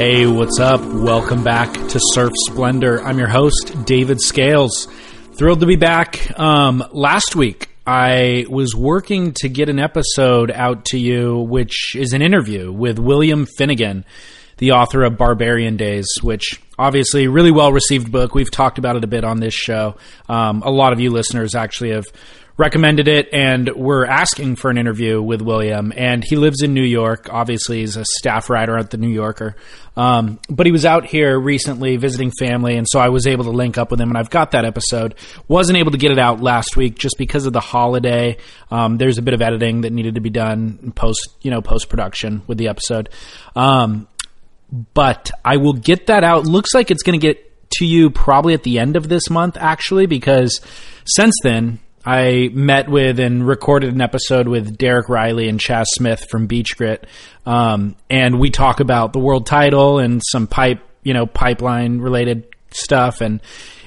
Hey, what's up? Welcome back to Surf Splendor. I'm your host, David Scales. Thrilled to be back. Um, last week, I was working to get an episode out to you, which is an interview with William Finnegan, the author of Barbarian Days, which obviously really well received book. We've talked about it a bit on this show. Um, a lot of you listeners actually have recommended it and we're asking for an interview with William. And he lives in New York. Obviously he's a staff writer at the New Yorker. Um, but he was out here recently visiting family and so I was able to link up with him and I've got that episode. Wasn't able to get it out last week just because of the holiday. Um, there's a bit of editing that needed to be done post you know post production with the episode. Um, but I will get that out. Looks like it's going to get to you probably at the end of this month actually because since then I met with and recorded an episode with Derek Rielly and Chaz Smith from Beach Grit, um, and we talk about the world title and some pipe, you know, pipeline related stuff, and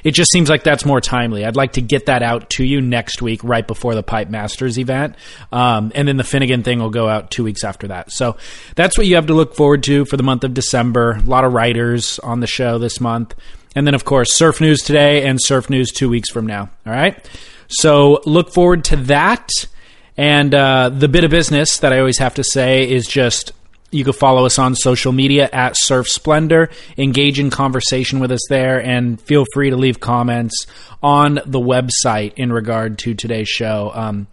it just seems like that's more timely. I'd like to get that out to you next week, right before the Pipe Masters event, um, and then the Finnegan thing will go out two weeks after that. So that's what you have to look forward to for the month of December. A lot of writers on the show this month, and then of course Surf News today and Surf News two weeks from now. All right. So look forward to that. And uh, the bit of business that I always have to say is just you can follow us on social media at Surf Splendor, engage in conversation with us there, and feel free to leave comments on the website in regard to today's show. Um,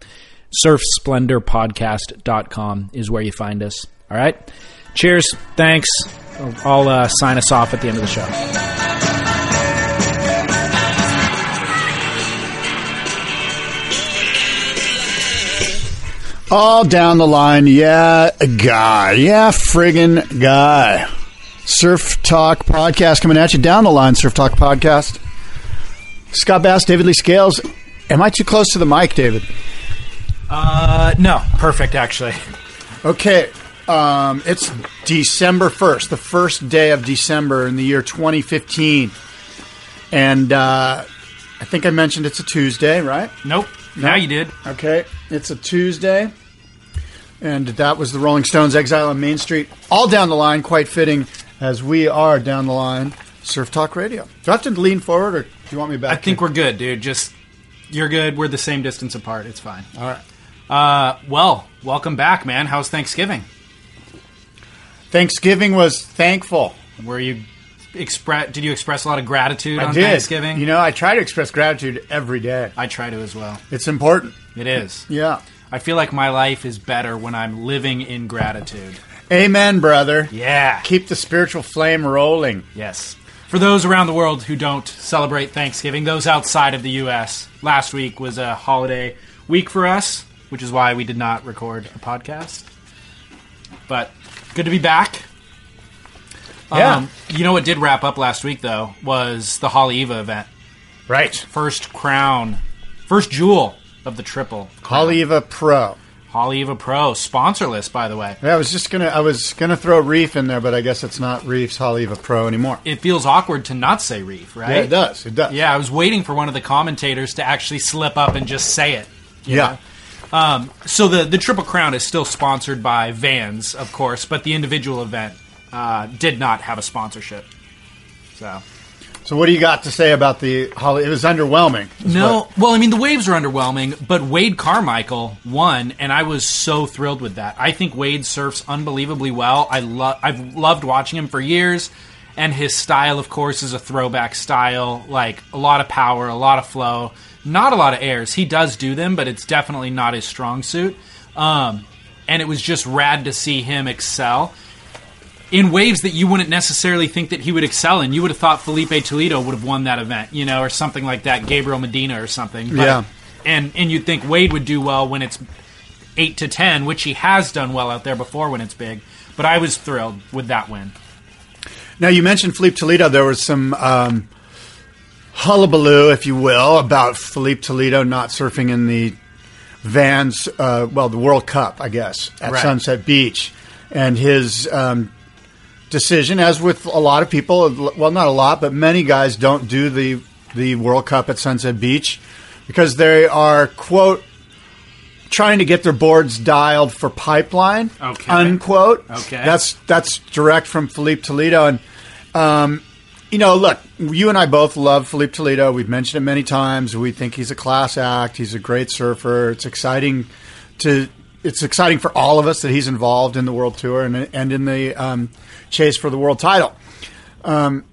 surfsplendorpodcast.com is where you find us. All right. Cheers. Thanks. I'll uh, sign us off at the end of the show. All down the line, yeah, guy, yeah, friggin' guy. Surf Talk Podcast coming at you down the line, Surf Talk Podcast. Scott Bass, David Lee Scales. Am I too close to the mic, David? Uh, no, perfect actually. Okay, um, it's December 1st, the first day of December in the year 2015. And uh, I think I mentioned it's a Tuesday, right? Nope. Now you did. Okay, it's a Tuesday. And that was the Rolling Stones Exile on Main Street. All down the line, quite fitting as we are down the line. Surf Talk Radio. Do I have to lean forward or do you want me back? I think we're good, dude. Just you're good. We're the same distance apart. It's fine. All right. Uh, well, welcome back, man. How's Thanksgiving? Thanksgiving was thankful. Were you express? Did you express a lot of gratitude I on did. Thanksgiving? You know, I try to express gratitude every day. I try to as well. It's important. It is. Yeah. I feel like my life is better when I'm living in gratitude. Amen, brother. Yeah. Keep the spiritual flame rolling. Yes. For those around the world who don't celebrate Thanksgiving, those outside of the U.S., last week was a holiday week for us, which is why we did not record a podcast. But good to be back. Yeah. Um, you know what did wrap up last week, though, was the Haleiwa event. Right. First crown, first jewel of the triple. Haleiwa Pro. Haleiwa Pro, sponsorless, by the way. Yeah, I was just gonna I was gonna throw Reef in there, but I guess it's not Reef's Haleiwa Pro anymore. It feels awkward to not say Reef, right? Yeah, it does. It does. Yeah, I was waiting for one of the commentators to actually slip up and just say it. Yeah. know? Um, so the the Triple Crown is still sponsored by Vans, of course, but the individual event uh, did not have a sponsorship. So So what do you got to say about the Holly? It was underwhelming. no, what- well, I mean the waves are underwhelming, but Wade Carmichael won, and I was so thrilled with that. I think Wade surfs unbelievably well. I love I've loved watching him for years, and his style, of course, is a throwback style, like a lot of power, a lot of flow, not a lot of airs. He does do them, but it's definitely not his strong suit. Um, and it was just rad to see him excel in waves that you wouldn't necessarily think that he would excel in. You would have thought Filipe Toledo would have won that event, you know, or something like that, Gabriel Medina or something. But- Yeah. And and you'd think Wade would do well when it's eight to ten, which he has done well out there before when it's big. But I was thrilled with that win. Now you mentioned Filipe Toledo. There was some um, hullabaloo, if you will, about Filipe Toledo not surfing in the Vans, uh, well, the World Cup, I guess, at Right. Sunset Beach, and his um, decision, as with a lot of people, well, not a lot, but many guys don't do the the World Cup at Sunset Beach because they are quote trying to get their boards dialed for pipeline. Okay. Unquote. Okay. That's that's direct from Filipe Toledo and. Um, you know, look, you and I both love Filipe Toledo. We've mentioned it many times. We think he's a class act. He's a great surfer. It's exciting to it's exciting for all of us that he's involved in the world tour and and in the um, chase for the world title. Um,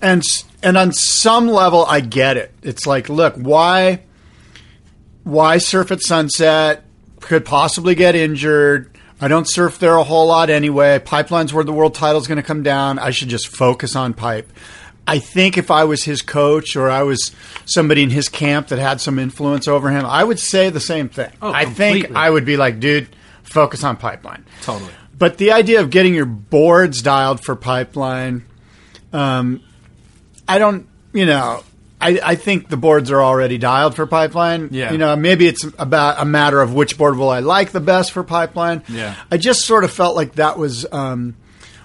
and and on some level, I get it. It's like, look, why why surf at sunset? Could possibly get injured. I don't surf there a whole lot anyway. Pipeline's where the world title is going to come down. I should just focus on pipe. I think if I was his coach or I was somebody in his camp that had some influence over him, I would say the same thing. Oh, I think. I would be like, dude, focus on pipeline. Totally. But the idea of getting your boards dialed for pipeline, um, I don't, you know, I, I think the boards are already dialed for pipeline. Yeah. You know, maybe it's about a matter of which board will I like the best for pipeline. Yeah. I just sort of felt like that was, um,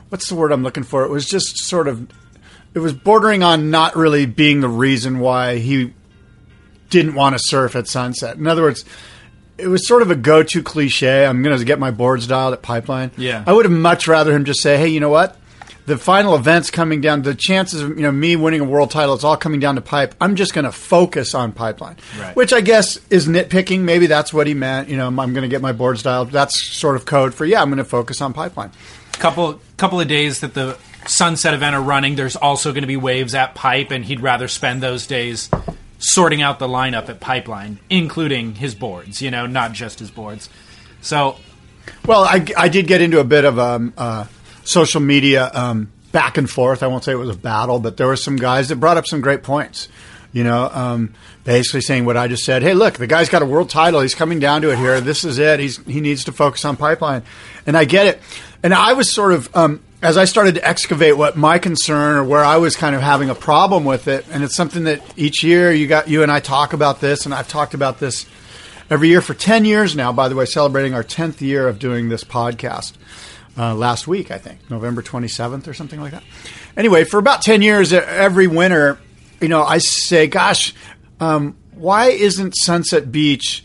what's the word I'm looking for? It was just sort of, it was bordering on not really being the reason why he didn't want to surf at sunset. In other words, it was sort of a go-to cliche. I'm going to get my boards dialed at Pipeline. Yeah. I would have much rather him just say, "Hey, you know what? The final event's coming down. The chances of you know me winning a world title, it's all coming down to pipe. I'm just going to focus on Pipeline, Right. which I guess is nitpicking. Maybe that's what he meant. You know, I'm going to get my boards dialed. That's sort of code for yeah, I'm going to focus on Pipeline. couple couple of days that the sunset event are running, there's also going to be waves at Pipe, and he'd rather spend those days sorting out the lineup at Pipeline, including his boards. You know, not just his boards. So Well, I, I did get into a bit of um, uh, social media um, back and forth. I won't say it was a battle, but there were some guys that brought up some great points. You know, um, basically saying what I just said. Hey, look, the guy's got a world title. He's coming down to it here. This is it. He's he needs to focus on pipeline, and I get it. And I was sort of um, as I started to excavate what my concern or where I was kind of having a problem with it, and it's something that each year you got you and I talk about this, and I've talked about this every year for 10 years now, by the way, celebrating our 10th year of doing this podcast. Uh, last week, I think, November 27th or something like that. Anyway, for about 10 years, every winter, you know, I say, gosh, um, why isn't Sunset Beach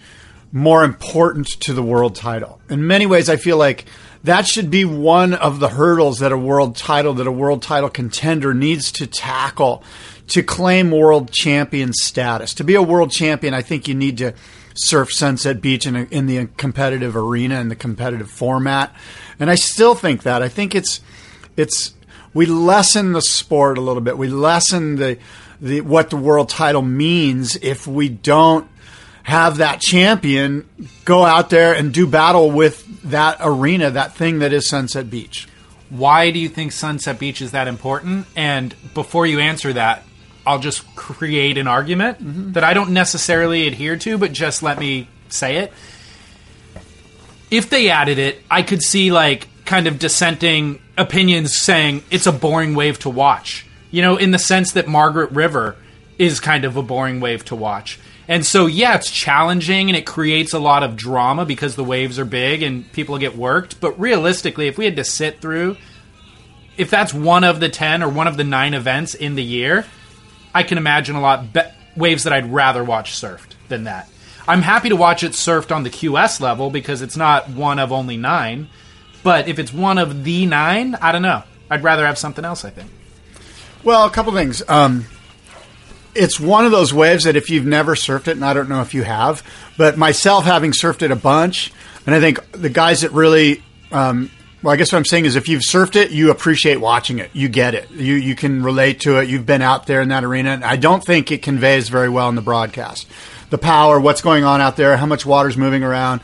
more important to the world title? In many ways, I feel like that should be one of the hurdles that a world title, that a world title contender needs to tackle to claim world champion status. To be a world champion, I think you need to surf Sunset Beach in, a, in the competitive arena in the competitive format. And I still think that. I think it's it's we lessen the sport a little bit. We lessen the the what the world title means if we don't have that champion go out there and do battle with that arena, that thing that is Sunset Beach. why do you think Sunset Beach is that important? And before you answer that, I'll just create an argument mm-hmm. that I don't necessarily adhere to, but just let me say it. If they added it, I could see like kind of dissenting opinions saying it's a boring wave to watch. You know, in the sense that Margaret River is kind of a boring wave to watch. And so, yeah, it's challenging and it creates a lot of drama because the waves are big and people get worked. But realistically, if we had to sit through if that's one of the 10 or one of the 9 events in the year, I can imagine a lot be- waves that I'd rather watch surfed than that. I'm happy to watch it surfed on the QS level because it's not one of only 9, but if it's one of the 9, I don't know. I'd rather have something else, I think. Well, a couple things. Um, it's one of those waves that if you've never surfed it, and I don't know if you have, but myself having surfed it a bunch, and I think the guys that really, um, well, I guess what I'm saying is if you've surfed it, you appreciate watching it. You get it. You you can relate to it. You've been out there in that arena. And I don't think it conveys very well in the broadcast. The power, what's going on out there, how much water's moving around.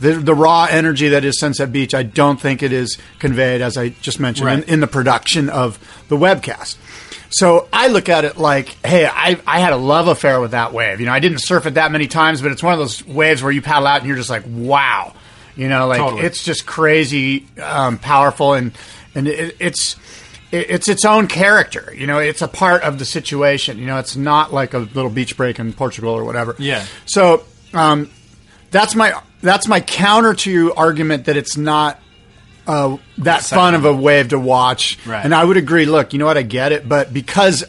The, the raw energy that is Sunset Beach, I don't think it is conveyed, as I just mentioned, in, in the production of the webcast. So I look at it like, hey, I, I had a love affair with that wave. You know, I didn't surf it that many times, but it's one of those waves where you paddle out and you're just like, wow. You know, like Totally. it's just crazy, um, powerful, and and it, it's it, it's its own character. You know, it's a part of the situation. You know, it's not like a little beach break in Portugal or whatever. Yeah. So um, that's my that's my counter to your argument that it's not uh, that fun of a wave to watch. Right. And I would agree. Look, you know what? I get it, but because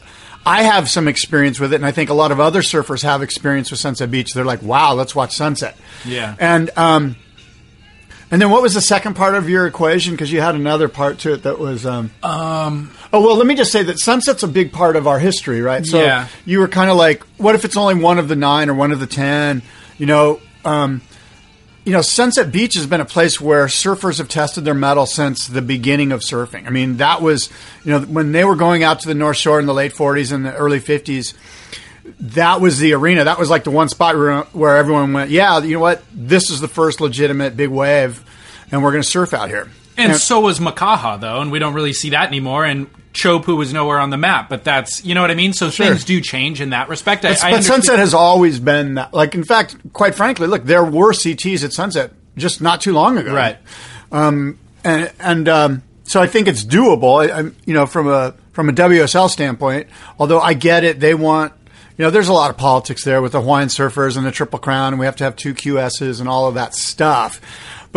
I have some experience with it, and I think a lot of other surfers have experience with Sunset Beach. They're like, "Wow, let's watch sunset." Yeah. And um, and then what was the second part of your equation? Because you had another part to it that was. Um, Um, oh well, let me just say that sunset's a big part of our history, right? So Yeah. you were kind of like, what if it's only one of the nine or one of the ten? You know, um, you know, Sunset Beach has been a place where surfers have tested their mettle since the beginning of surfing. I mean, that was, you know, when they were going out to the North Shore in the late 40s and the early 50s, that was the arena. That was like the one spot where, where everyone went, yeah, you know what? This is the first legitimate big wave, and we're going to surf out here. and so was Makaha, though, and we don't really see that anymore. And Chopu was nowhere on the map, but that's you know what I mean. So things do change in that respect. I, I but Sunset has always been that. Like, in fact, quite frankly, look, there were CTs at Sunset just not too long ago, Right. Um, and and um, so I think it's doable. I, you know, from a from a WSL standpoint. Although I get it, they want. You know, there's a lot of politics there with the Hawaiian Surfers and the Triple Crown, and we have to have two QSs and all of that stuff.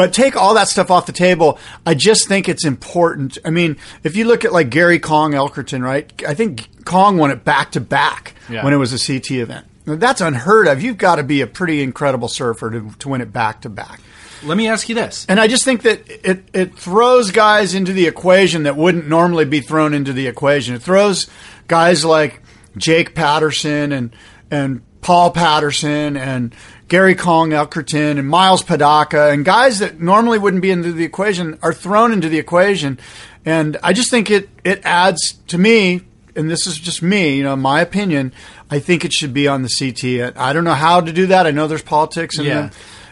But take all that stuff off the table. I just think it's important. I mean, if you look at like Gary Kong Elkerton, right? I think Kong won it back to back when it was a CT event. That's unheard of. You've got to be a pretty incredible surfer to, to win it back to back. Let me ask you this: And I just think that it, it throws guys into the equation that wouldn't normally be thrown into the equation. It throws guys like Jake Paterson and and Paul Patterson and Gary Kong Elkerton and Myles Padaca and guys that normally wouldn't be into the equation are thrown into the equation. And I just think it it adds to me, and this is just me, you know, my opinion. I think it should be on the CT. I don't know how to do that. I know there's politics and Yeah.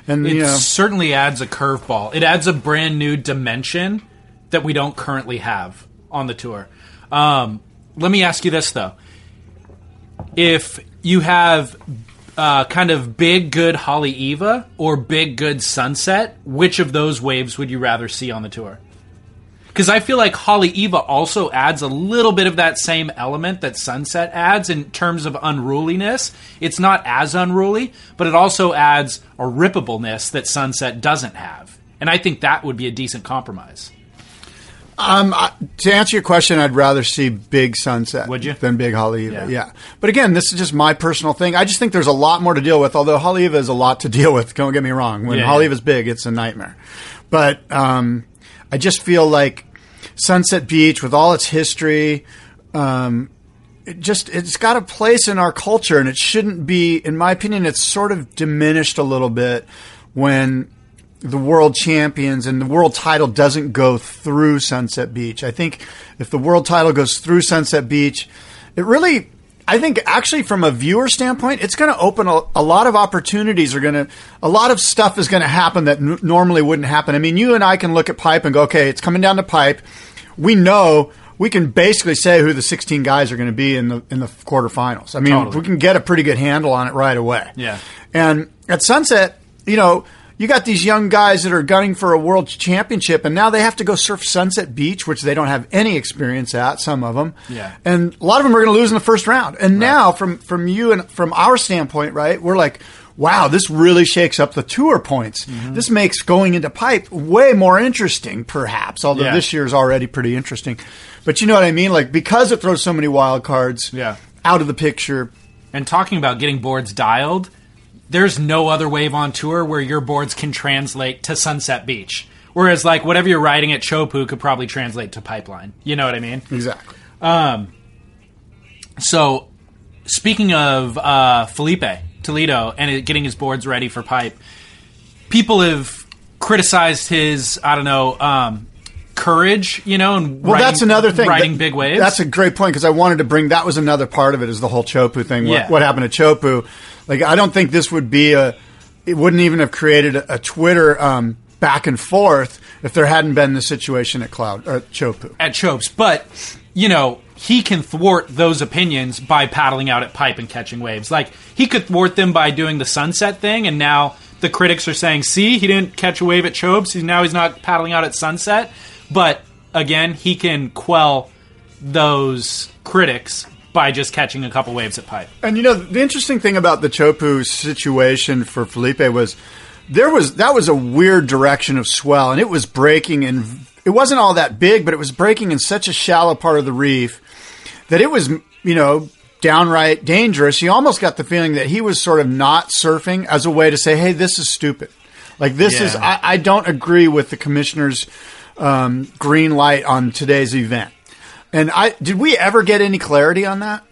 and it you know certainly adds a curveball. It adds a brand new dimension that we don't currently have on the tour. Um, let me ask you this though: If you have uh, kind of big good Haleiwa or big good Sunset, which of those waves would you rather see on the tour? Because I feel like Haleiwa also adds a little bit of that same element that Sunset adds in terms of unruliness. It's not as unruly, but it also adds a rippableness that Sunset doesn't have. And I think that would be a decent compromise. Um, I- to answer your question, I'd rather see Big Sunset Would you? than Big Haleiwa. Yeah. Yeah. But again, this is just my personal thing. I just think there's a lot more to deal with. Although Haleiwa is a lot to deal with. Don't get me wrong. When Yeah, Haleiwa's big, it's a nightmare. But um, I just feel like Sunset Beach, with all its history, um, it just it's got a place in our culture, and it shouldn't be. In my opinion, it's sort of diminished a little bit when the world champions and the world title doesn't go through Sunset Beach. I think if the world title goes through Sunset Beach, it really. I think actually from a viewer standpoint, it's going to open a, a lot of opportunities. Are going to a lot of stuff is going to happen that n- normally wouldn't happen. I mean, you and I can look at pipe and go, okay, it's coming down to pipe. We know we can basically say who the 16 guys are going to be in the in the quarterfinals. I mean, Totally. we can get a pretty good handle on it right away. Yeah. And at Sunset, you know, you got these young guys that are gunning for a world championship, and now they have to go surf Sunset Beach, which they don't have any experience at. Some of them, Yeah. and a lot of them are going to lose in the first round. And now, from from you and from our standpoint, right, we're like. Wow, this really shakes up the tour points. Mm-hmm. This makes going into pipe way more interesting, perhaps. Although Yeah. this year is already pretty interesting, but you know what I mean. Like because it throws so many wild cards Yeah. out of the picture. And talking about getting boards dialed, there's no other wave on tour where your boards can translate to Sunset Beach. Whereas, like, whatever you're riding at Chopu could probably translate to Pipeline. You know what I mean? Exactly. So, speaking of uh, Filipe Toledo and getting his boards ready for pipe, people have criticized his, I don't know, um, courage, you know, and Well, riding- that's another thing. Riding That- big waves. That's a great point because I wanted to bring that was another part of it is the whole Chopu thing. What, what happened to Chopu? Like, I don't think this would be a. It wouldn't even have created a, a Twitter um, back and forth if there hadn't been the situation at Cloud or at Chopu. at Chopes, but you know he can thwart those opinions by paddling out at pipe and catching waves. Like he could thwart them by doing the sunset thing, and now the critics are saying, "See, he didn't catch a wave at Chopes. He's now he's not paddling out at sunset." But again, he can quell those critics by just catching a couple waves at pipe. And you know, the interesting thing about the Chopu situation for Filipe was there was that was a weird direction of swell, and it was breaking, and it wasn't all that big, but it was breaking in such a shallow part of the reef that it was, you know, downright dangerous. You almost got the feeling that he was sort of not surfing as a way to say, "Hey, this is stupid." Like this is, I, I don't agree with the commissioner's um, green light on today's event. And I did we ever get any clarity on that?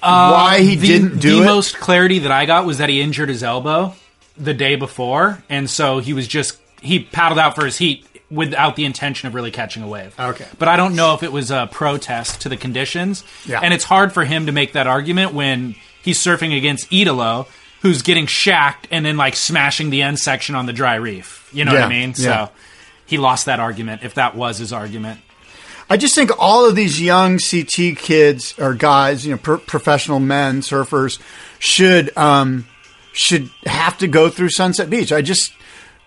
Why he uh, the, didn't do the it? most clarity that I got was that he injured his elbow the day before, and so he was just he paddled out for his heat without the intention of really catching a wave. Okay. but I don't know if it was a protest to the conditions. Yeah. and it's hard for him to make that argument when he's surfing against Italo, who's getting shacked and then like smashing the end section on the dry reef. You know what I mean? yeah. So he lost that argument if that was his argument. I just think all of these young CT kids or guys, you know, pro- professional men surfers should um, should have to go through Sunset Beach. I just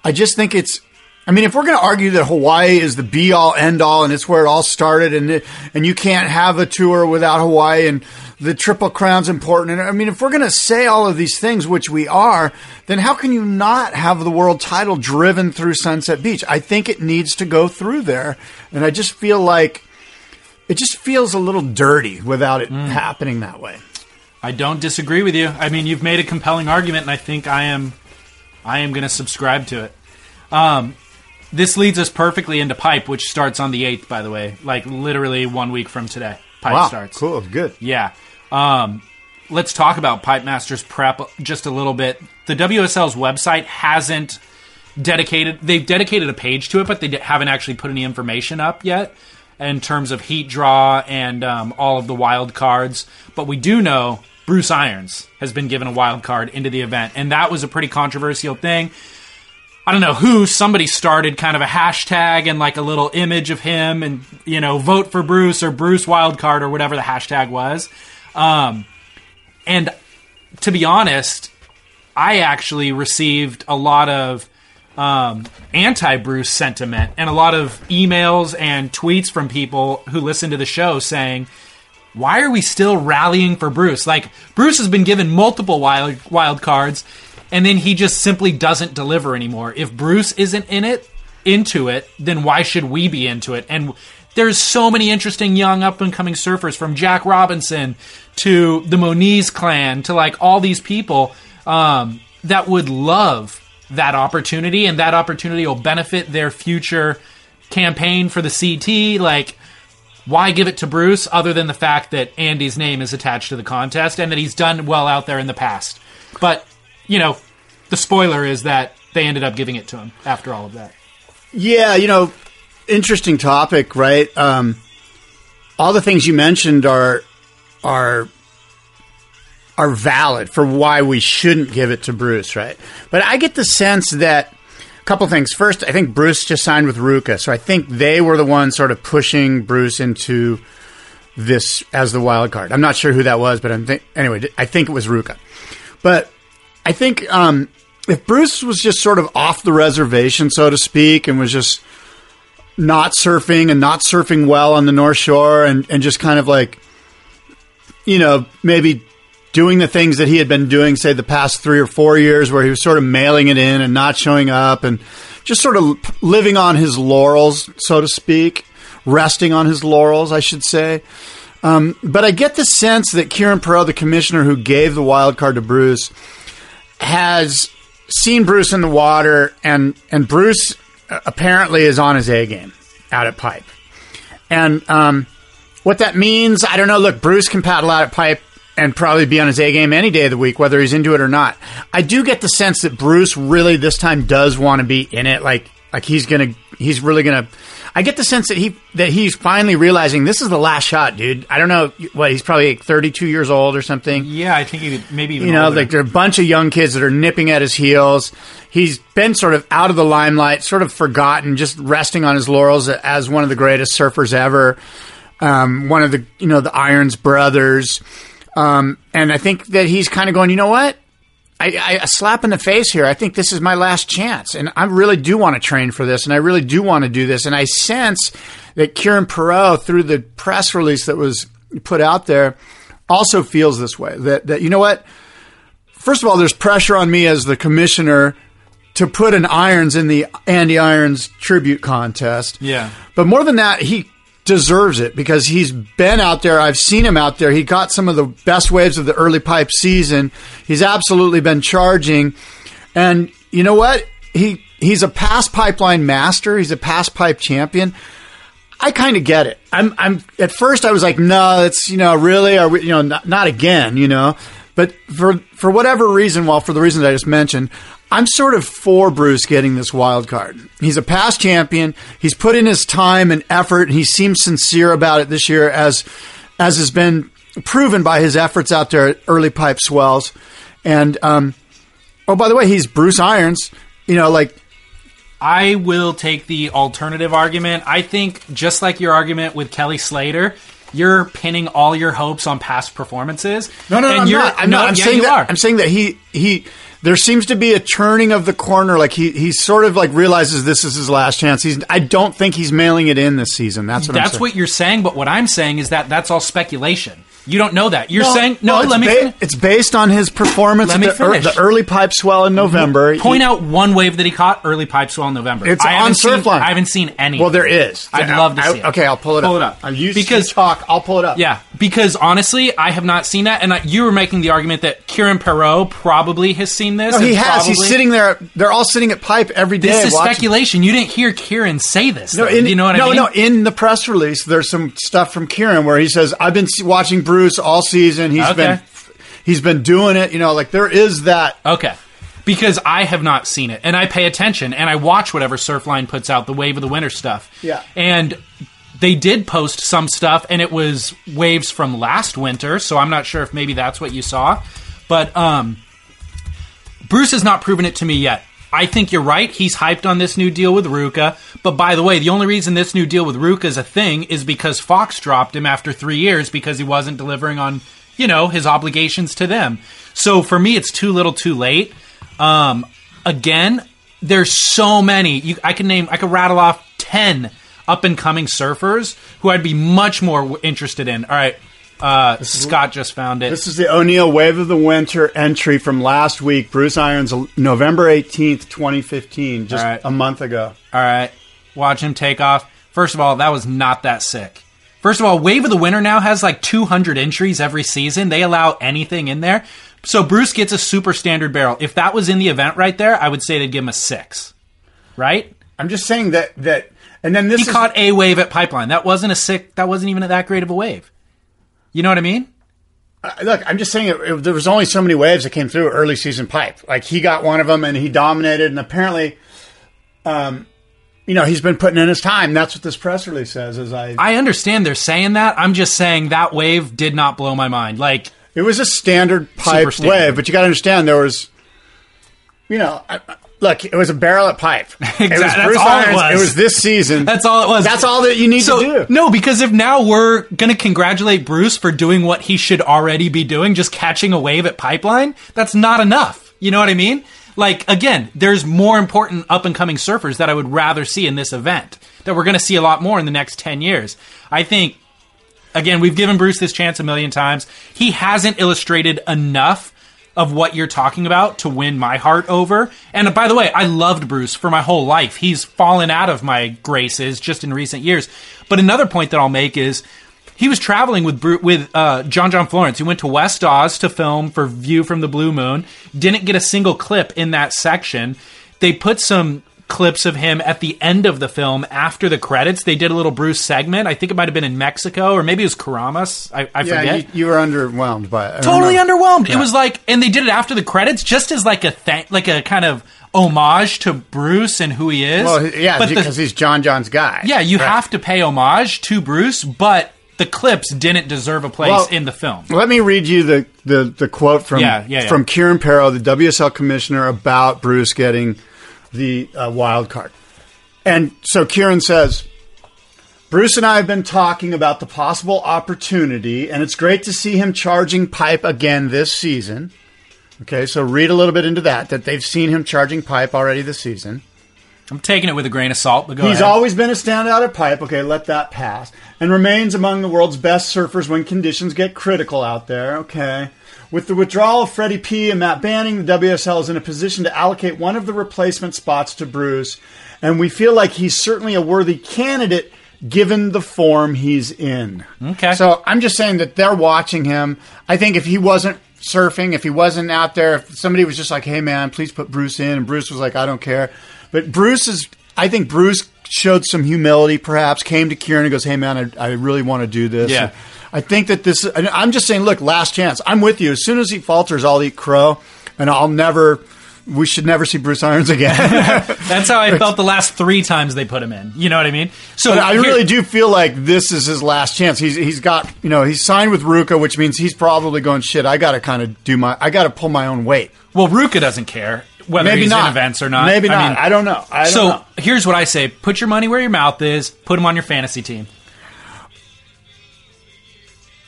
I just think it's. I mean, if we're going to argue that Hawaii is the be all end all and it's where it all started, and it, and you can't have a tour without Hawaii, and the Triple Crown's important, and I mean, if we're going to say all of these things, which we are, then how can you not have the world title driven through Sunset Beach? I think it needs to go through there, and I just feel like it just feels a little dirty without it happening that way. I don't disagree with you. I mean, you've made a compelling argument, and I think I am, I am going to subscribe to it. Um, this leads us perfectly into Pipe, which starts on the eighth. By the way, like literally one week from today, Pipe Wow, starts. cool, good. Yeah. Um, let's talk about Pipe Masters prep just a little bit. The WSL's website hasn't dedicated. They've dedicated a page to it, but they haven't actually put any information up yet in terms of heat draw and um, all of the wild cards. But we do know Bruce Irons has been given a wild card into the event, and that was a pretty controversial thing. I don't know who somebody started kind of a hashtag and like a little image of him and you know vote for Bruce or Bruce wildcard or whatever the hashtag was. Um, and to be honest, I actually received a lot of um, anti Bruce sentiment and a lot of emails and tweets from people who listen to the show saying, why are we still rallying for Bruce? Like Bruce has been given multiple wild wild cards, and then he just simply doesn't deliver anymore. If Bruce isn't in it, into it, then why should we be into it? And there's so many interesting young up and coming surfers from Jack Robinson to the Moniz clan to like all these people um, that would love that opportunity, and that opportunity will benefit their future campaign for the CT. Like why give it to Bruce other than the fact that Andy's name is attached to the contest and that he's done well out there in the past? But, you know, the spoiler is that they ended up giving it to him after all of that. Yeah, you know, interesting topic, right? Um, all the things you mentioned are are are valid for why we shouldn't give it to Bruce, right? But I get the sense that a couple things. First, I think Bruce just signed with RVCA, so I think they were the ones sort of pushing Bruce into this as the wild card. I'm not sure who that was, but I'm th- anyway. I think it was RVCA. But I think um, if Bruce was just sort of off the reservation, so to speak, and was just not surfing and not surfing well on the North Shore, and, and just kind of like, you know, maybe doing the things that he had been doing, say, the past three or four years, where he was sort of mailing it in and not showing up, and just sort of living on his laurels, so to speak, resting on his laurels, I should say. Um, but I get the sense that Kieren Perrow, the commissioner who gave the wild card to Bruce, has seen Bruce in the water, and and Bruce uh, apparently is on his A game out at Pipe. And um, what that means, I don't know. Look, Bruce can paddle out at Pipe and probably be on his A game any day of the week, whether he's into it or not. I do get the sense that Bruce really this time does want to be in it. Like like he's gonna he's really gonna. I get the sense that he that he's finally realizing this is the last shot, dude. I don't know what he's probably like 32 years old or something. Yeah, I think he maybe even You know, older. like there are a bunch of young kids that are nipping at his heels. He's been sort of out of the limelight, sort of forgotten, just resting on his laurels as one of the greatest surfers ever. Um, one of the, you know, the Irons brothers. Um, and I think that he's kind of going, you know what? I, I, a slap in the face here. I think this is my last chance, and I really do want to train for this, and I really do want to do this. And I sense that Kieren Perrow, through the press release that was put out there, also feels this way. That that you know what? First of all, there's pressure on me as the commissioner to put an Irons in the Andy Irons tribute contest. Yeah. But more than that, he deserves it because he's been out there. I've seen him out there. He got some of the best waves of the early pipe season. He's absolutely been charging. And you know what? He he's a pass pipeline master. He's a pass pipe champion. I kind of get it. I'm I'm at first I was like, no, it's you know really are we you know not, not again you know. But for for whatever reason, well, for the reasons I just mentioned, I'm sort of for Bruce getting this wild card. He's a past champion. He's put in his time and effort, and he seems sincere about it this year, as as has been proven by his efforts out there at early pipe swells. And um, oh, by the way, he's Bruce Irons. You know, like I will take the alternative argument. I think just like your argument with Kelly Slater, you're pinning all your hopes on past performances. no, no, no, and I'm you're- not. I'm no, not. I'm yeah, saying you that. are. I'm saying that he he. There seems to be a turning of the corner. Like he he sort of like realizes this is his last chance. He's. I don't think he's mailing it in this season. That's what I'm That's saying. what you're saying, but what I'm saying is that that's all speculation. You don't know that. You're No, saying no. it's let me ba- It's based on his performance Let at me the, finish. the early pipe swell in November. Mm-hmm. point He- out one wave that he caught early pipe swell in November. It's I on seen, Surfline. I haven't seen any. Well, there is. I'd I- love to I- see it. Okay, I'll pull it Pull up. it up. I'm used Because- to talk. I'll pull it up. Yeah, because honestly, I have not seen that, and I, you were making the argument that Kieren Perrow probably has seen this. No, he has. He's sitting there. They're all sitting at pipe every day. This is watching. speculation. You didn't hear Kieren say this. No, in, you know what no, I mean? no. no. In the press release, there's some stuff from Kieren where he says, "I've been watching Bruce all season. He's Okay. been, he's been doing it. You know, like there is that. Okay. Because I have not seen it, and I pay attention, and I watch whatever Surfline puts out, the Wave of the Winter stuff. Yeah. And they did post some stuff, and it was waves from last winter, so I'm not sure if maybe that's what you saw. But um, Bruce has not proven it to me yet. I think you're right. He's hyped on this new deal with RVCA. But by the way, the only reason this new deal with RVCA is a thing is because Fox dropped him after three years because he wasn't delivering on, you know, his obligations to them. So for me, it's too little too late. Um, again, there's so many. You, I can name, I could rattle off 10 up and coming surfers who I'd be much more interested in. All right. Uh, Scott just found it. This is the O'Neill Wave of the Winter entry from last week. Bruce Irons, November 18th, 2015, just right. a month ago. All right. Watch him take off. First of all, that was not that sick. First of all, Wave of the Winter now has like 200 entries every season. They allow anything in there. So Bruce gets a super standard barrel. If that was in the event right there, I would say they'd give him a six. Right? I'm just saying that that, and then this He is, caught a wave at Pipeline. That wasn't a sick. That wasn't even that great of a wave. You know what I mean? Uh, Look, I'm just saying it, it- there was only so many waves that came through early season pipe. Like he got one of them and he dominated, and apparently, um, you know, he's been putting in his time. That's what this press release says. As I, I understand they're saying that. I'm just saying that wave did not blow my mind. Like it was a standard pipe standard. wave, but you got to understand there was, you know, I, I- look, it was a barrel at pipe. It was Exactly. That's Bruce all it Irons. was. It was this season. That's all it was. That's all that you need so, to do. No, because if now we're going to congratulate Bruce for doing what he should already be doing, just catching a wave at Pipeline, that's not enough. You know what I mean? Like, again, there's more important up and coming surfers that I would rather see in this event that we're going to see a lot more in the next 10 years. I think, again, we've given Bruce this chance a million times. He hasn't illustrated enough of what you're talking about to win my heart over. And by the way, I loved Bruce for my whole life. He's fallen out of my graces just in recent years. But another point that I'll make is he was traveling with Bru- with uh, John John Florence. He went to West Oz to film for View from the Blue Moon. Didn't get a single clip in that section. They put some clips of him at the end of the film after the credits. They did a little Bruce segment. I think it might have been in Mexico or maybe it was Karamas. I, I yeah, forget you, you were underwhelmed by it. I totally underwhelmed. It was like, and they did it after the credits, just as like a thank, like a kind of homage to Bruce and who he is. Well, yeah, but because he's John John's guy. yeah, you Right. have to pay homage to Bruce, but the clips didn't deserve a place Well, in the film. Let me read you the, the, the quote from Yeah, yeah, yeah. from Kieren Perrow, the WSL commissioner, about Bruce getting the uh, wild card. And so Kieren says, Bruce and I have been talking about the possible opportunity, and it's great to see him charging pipe again this season. Okay, so read a little bit into that, that they've seen him charging pipe already this season. I'm taking it with a grain of salt, but go He's ahead. always been a standout at pipe. Okay, let that pass. And remains among the world's best surfers when conditions get critical out there. Okay. With the withdrawal of Freddie P and Matt Banning, the WSL is in a position to allocate one of the replacement spots to Bruce. And we feel like he's certainly a worthy candidate given the form he's in. Okay. So I'm just saying that they're watching him. I think if he wasn't surfing, if he wasn't out there, if somebody was just like, "Hey man, please put Bruce in," and Bruce was like, "I don't care," but Bruce is. I think Bruce showed some humility, perhaps came to Kieren and goes, "Hey man, I, I really want to do this." Yeah. I think that this. I'm just saying, look, last chance. I'm with you. As soon as he falters, I'll eat crow, and I'll never. We should never see Bruce Irons again. That's how I felt the last three times they put him in. You know what I mean? So But I here- really do feel like this is his last chance. He's he's got you know he's signed with RVCA, which means he's probably going shit. I got to kind of do my I got to pull my own weight. Well, RVCA doesn't care whether Maybe he's not in events or not. Maybe I not. mean, I don't know. I don't so know. here's what I say: put your money where your mouth is. Put him on your fantasy team.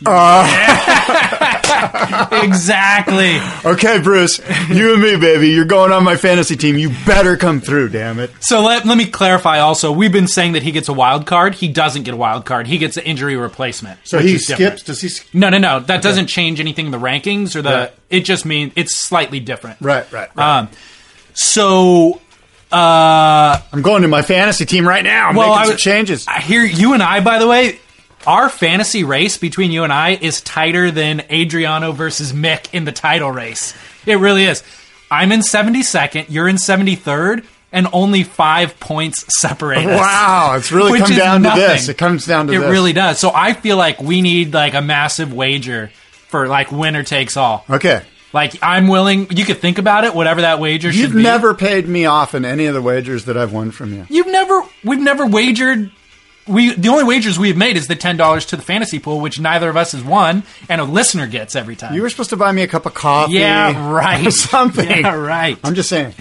exactly. Okay, Bruce, you and me, baby, you're going on my fantasy team. You better come through, damn it. So let, let me clarify. Also, we've been saying that he gets a wild card. He doesn't get a wild card. He gets an injury replacement. So he is different. skips. Does he? sk- No, no, no. That doesn't change anything in the rankings or the. Right. It just means it's slightly different. Right, right, right. Um, so uh, I'm going to my fantasy team right now. I'm well, making I some changes. I hear you and I, by the way, our fantasy race between you and I is tighter than Adriano versus Mick in the title race. It really is. I'm in 72nd. You're in 73rd. And only five points separate us. Wow, it's really come down nothing. to this. It comes down to It this. really does. So I feel like we need like a massive wager for like winner takes all. Okay. Like I'm willing. You could think about it. Whatever that wager should You've never paid me off in any of the wagers that I've won from you. You've never. We've never wagered. We the only wagers we've made is the ten dollars to the fantasy pool, which neither of us has won, and a listener gets every time. You were supposed to buy me a cup of coffee. yeah, right. Or something. Yeah, right. I'm just saying.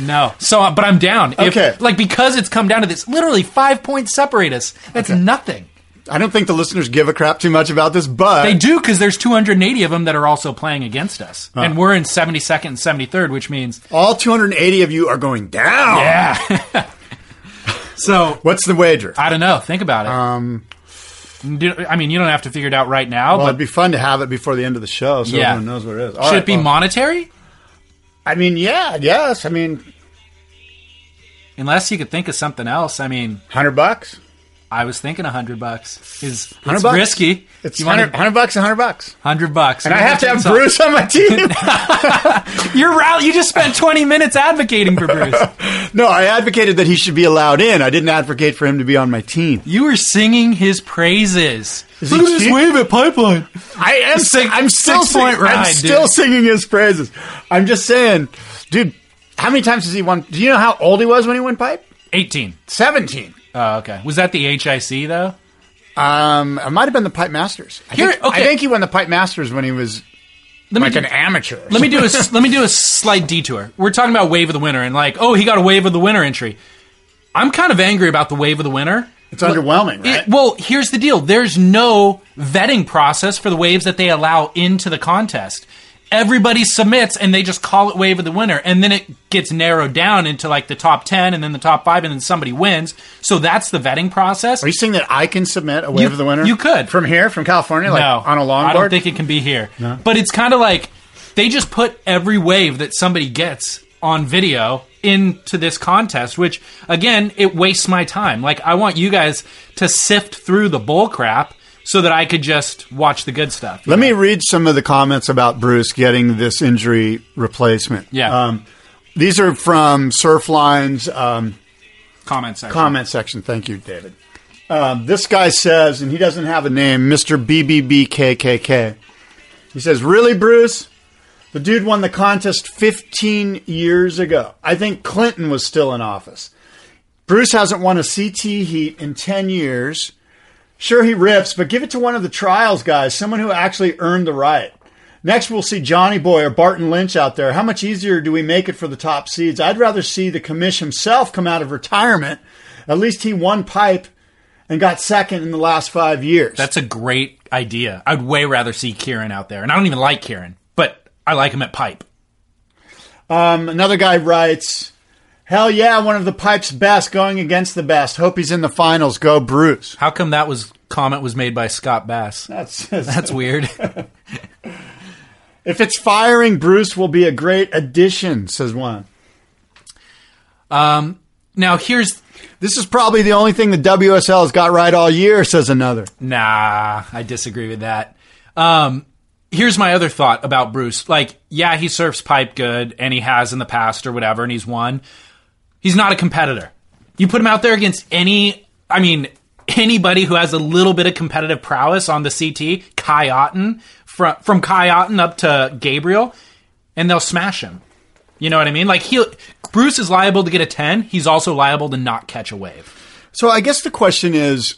no. So, uh, but I'm down. If- Okay. like because it's come down to this. Literally five points separate us. That's nothing. I don't think the listeners give a crap too much about this, but They do because there's 280 of them that are also playing against us, and we're in 72nd and 73rd, which means all 280 of you are going down. yeah. so What's the wager? I don't know. Think about it. Um, Do- I mean, you don't have to figure it out right now, well, but it'd be fun to have it before the end of the show, so Yeah. everyone knows what it is. All should right, it be well, monetary? I mean, yeah, yes. I mean, Unless you could think of something else. I mean, hundred bucks. I was thinking a hundred bucks is 100 it's bucks? risky. It's you 100, 100 bucks. hundred bucks. hundred bucks, And I have to have Bruce on my team. You're out. You just spent 20 minutes advocating for Bruce. no, I advocated that he should be allowed in. I didn't advocate for him to be on my team. You were singing his praises. Is Look at this wave at Pipeline. I am. Six- I'm still six-point sing- ride, I'm dude. still singing his praises. I'm just saying, dude. How many times has he won? Do you know how old he was when he won pipe? 18. Seventeen. Oh, okay. Was that the HIC though? Um, it might have been the Pipe Masters. I, Here- think, okay. I think he won the Pipe Masters when he was Let like me an amateur. let me do a let me do a slight detour. We're talking about wave of the winter and like, oh, he got a wave of the winter entry. I'm kind of angry about the wave of the winter. It's underwhelming, right? It- well, here's the deal. There's no vetting process for the waves that they allow into the contest. Everybody submits and they just call it wave of the winner and then it gets narrowed down into like the top ten, and then the top five, and then somebody wins. So that's the vetting process. Are you saying that I can submit a wave You- of the winner you could. from here, from California, like no, on a longboard. I don't think it can be here. But it's kind of like they just put every wave that somebody gets on video into this contest, which again, it wastes my time. Like I want you guys to sift through the bull crap so that I could just watch the good stuff. Let me read some of the comments about Bruce getting this injury replacement. Yeah. Um, these are from Surfline's um, comment section. comment section. Thank you, David. Um, this guy says, and he doesn't have a name, Mr. BBBKKK. He says, Really, Bruce? The dude won the contest 15 years ago. I think Clinton was still in office. Bruce hasn't won a CT heat in 10 years. Sure, he rips, but give it to one of the trials guys, someone who actually earned the right. Next, we'll see Johnny Boy or Barton Lynch out there. How much easier do we make it for the top seeds? I'd rather see the commish himself come out of retirement. At least he won pipe and got second in the last five years. That's a great idea. I'd way rather see Kieren out there, and I don't even like Kieren, but I like him at pipe. Um, another guy writes, "Hell yeah, one of the pipe's best going against the best. Hope he's in the finals. Go Bruce." How come that was comment was made by Scott Bass? That's That's weird. if it's firing, Bruce will be a great addition. Says one. Um now here's This is probably the only thing the WSL has got right all year, says another. Nah, I disagree with that. Um, here's my other thought about Bruce. Like, yeah, he surfs pipe good, and he has in the past or whatever, and he's won. He's not a competitor. You put him out there against any, I mean, anybody who has a little bit of competitive prowess on the CT, Kai Otton, from from Kai Otton up to Gabriel, and they'll smash him. You know what I mean? Like he, Bruce is liable to get a ten. He's also liable to not catch a wave. So I guess the question is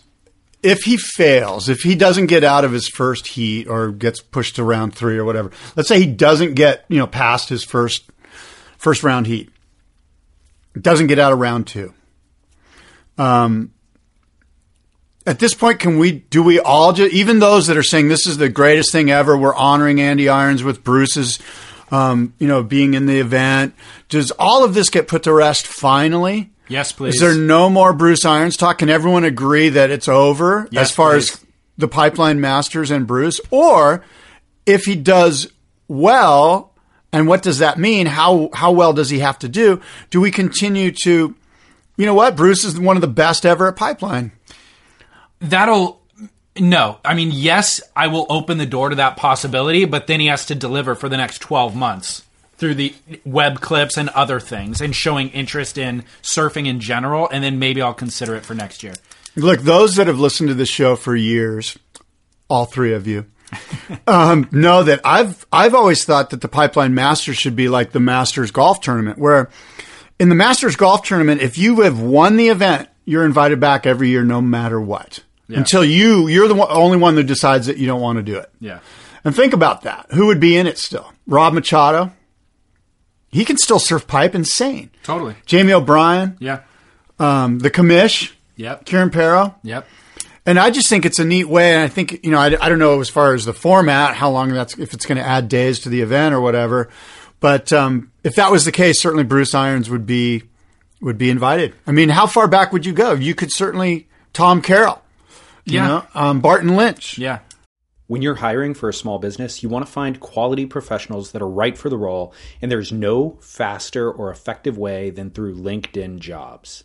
if he fails, if he doesn't get out of his first heat or gets pushed to round 3 or whatever. Let's say he doesn't get, you know, past his first first round heat. Doesn't get out of round 2. Um at this point, can we do we all just even those that are saying this is the greatest thing ever? We're honoring Andy Irons with Bruce's, um, you know, being in the event. Does all of this get put to rest finally? Yes, please. Is there no more Bruce Irons talk? Can everyone agree that it's over Yes, as far please. as the Pipeline Masters and Bruce? Or if he does well, and what does that mean? How how well does he have to do? Do we continue to, you know what? Bruce is one of the best ever at Pipeline. that'll no i mean yes i will open the door to that possibility but then he has to deliver for the next 12 months through the web clips and other things and showing interest in surfing in general and then maybe i'll consider it for next year Look, those that have listened to this show for years, all three of you, um, know that I've I've always thought that the Pipeline Masters should be like the Masters Golf Tournament, where in the Masters Golf Tournament, if you have won the event, you're invited back every year, no matter what. Until you you're the one, only one that decides that you don't want to do it. yeah And think about that. Who would be in it still? Rob Machado. He can still surf pipe, insane. totally Jamie O'Brien, yeah um, the commish, yep Kieren Perrow. yep And I just think it's a neat way. And I think, you know, I, I don't know as far as the format, how long that's, if it's going to add days to the event or whatever. But um, if that was the case, certainly Bruce Irons would be, would be invited. I mean, how far back would you go? You could certainly, Tom Carroll, you Yeah. know, um, Barton Lynch. yeah When you're hiring for a small business, you want to find quality professionals that are right for the role, and there's no faster or effective way than through LinkedIn jobs.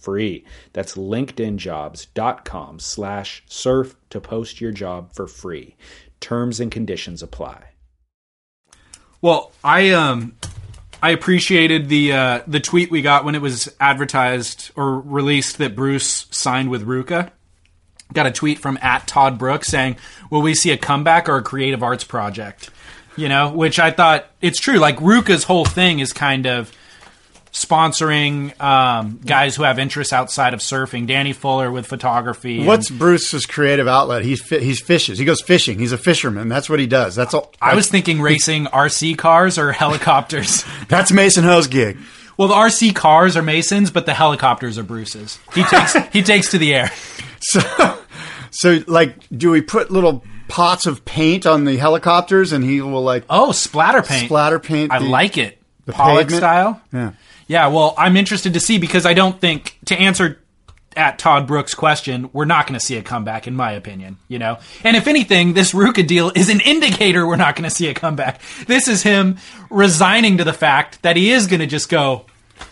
free that's linkedinjobs.com slash surf to post your job for free terms and conditions apply Well, I um I appreciated the uh, the tweet we got when it was advertised or released that Bruce signed with RVCA. Got a tweet from at Todd Brooks saying, "Will we see a comeback or a creative arts project?" You know, which I thought it's true. Like RVCA's whole thing is kind of sponsoring um, guys who have interests outside of surfing. Danny Fuller with photography. What's Bruce's creative outlet? He's fi- he's fishes. He goes fishing. He's a fisherman. That's what he does. That's all. I was thinking racing RC cars or helicopters. That's Mason Ho's gig. Well, the RC cars are Masons, but the helicopters are Bruce's. He takes he takes to the air. So, so like, do we put little pots of paint on the helicopters, and he will like Oh, splatter paint. splatter paint? I the- like it. the Pollock pavement? style. Yeah. Yeah, well, I'm interested to see because I don't think to answer at Todd Brooks' question, we're not going to see a comeback, in my opinion. You know, and if anything, this RVCA deal is an indicator we're not going to see a comeback. This is him resigning to the fact that he is going to just go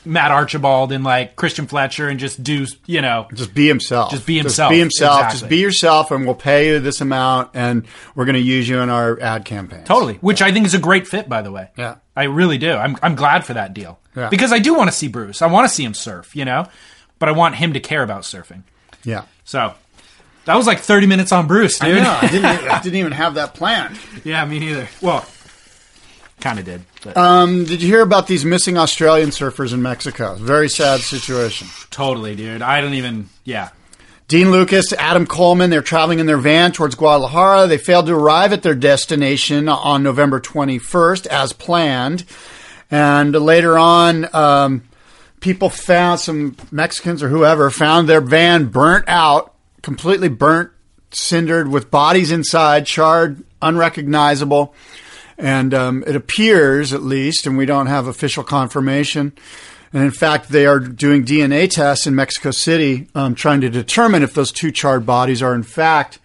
Matt Archibald and like Christian Fletcher and just do you know Just be himself. Just be himself. be himself. Exactly. Just be yourself, and we'll pay you this amount, and we're going to use you in our ad campaign. totally, which I think is a great fit by the way. Yeah. I really do. I'm I'm glad for that deal Yeah. because I do want to see Bruce. I want to see him surf, you know, but I want him to care about surfing. Yeah. So that was like 30 minutes on Bruce, dude. I didn't. I didn't even have that planned. yeah, me neither. Well, kind of did. But Um, did you hear about these missing Australian surfers in Mexico? Very sad situation. totally, dude. I don't even. Yeah. Dean Lucas, Adam Coleman, they're traveling in their van towards Guadalajara. They failed to arrive at their destination on November 21st as planned. And later on, um, people found some Mexicans or whoever found their van burnt out, completely burnt, cindered with bodies inside, charred, unrecognizable. And um, it appears, at least, and we don't have official confirmation. And in fact, they are doing DNA tests in Mexico City, um, trying to determine if those two charred bodies are in fact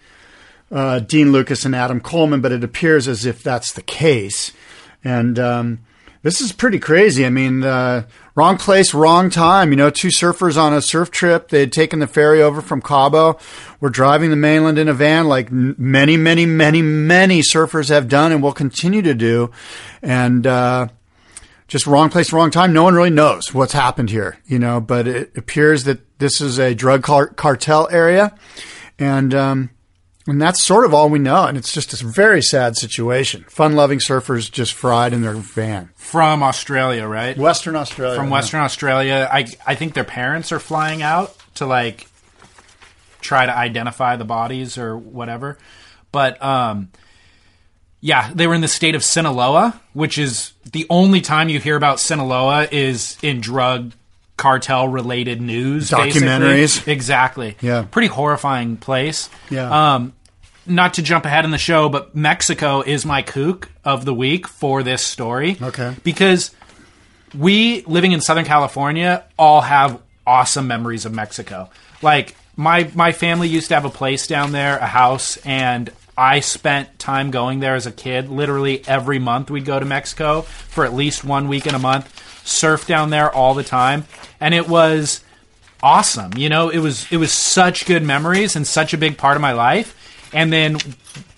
uh, Dean Lucas and Adam Coleman. But it appears as if that's the case. And um, this is pretty crazy. I mean, uh, wrong place, wrong time. You know, two surfers on a surf trip. They had taken the ferry over from Cabo. Were driving the mainland in a van, like many, many, many, many surfers have done and will continue to do. And uh, just wrong place, wrong time. No one really knows what's happened here, you know. But it appears that this is a drug car- cartel area, and um, and that's sort of all we know. And it's just a very sad situation. Fun-loving surfers just fried in their van. From Australia, right? Western Australia. From Western Australia. I I think their parents are flying out to like try to identify the bodies or whatever. But um yeah, they were in the state of Sinaloa, which is the only time you hear about Sinaloa is in drug cartel related news basically. Documentaries. exactly Yeah. pretty horrifying place Yeah. um not to jump ahead in the show but mexico is my kook of the week for this story Okay. because we living in Southern California all have awesome memories of Mexico. Like my my family used to have a place down there, a house, and I spent time going there as a kid. Literally every month we'd go to Mexico for at least one week in a month, surf down there all the time, and it was awesome. You know, it was it was such good memories and such a big part of my life. And then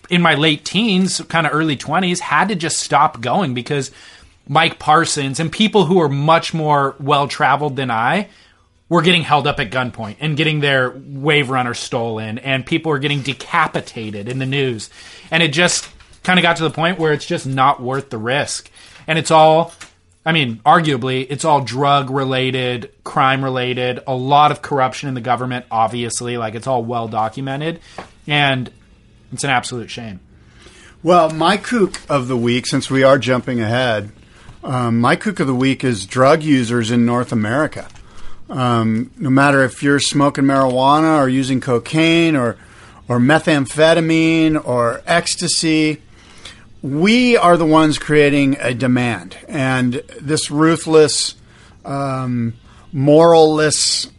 in my late teens, kind of early 20s, had to just stop going because Mike Parsons and people who are much more well traveled than I were getting held up at gunpoint and getting their wave runner stolen, and people were getting decapitated in the news. And it just kind of got to the point where it's just not worth the risk. And it's all, I mean, arguably, it's all drug related, crime related, a lot of corruption in the government, obviously. Like, it's all well documented. And it's an absolute shame. Well, my kook of the week, since we are jumping ahead, um, my kook of the week is drug users in North America. Um, no matter if you're smoking marijuana or using cocaine or or methamphetamine or ecstasy, we are the ones creating a demand, and this ruthless, um, moralless,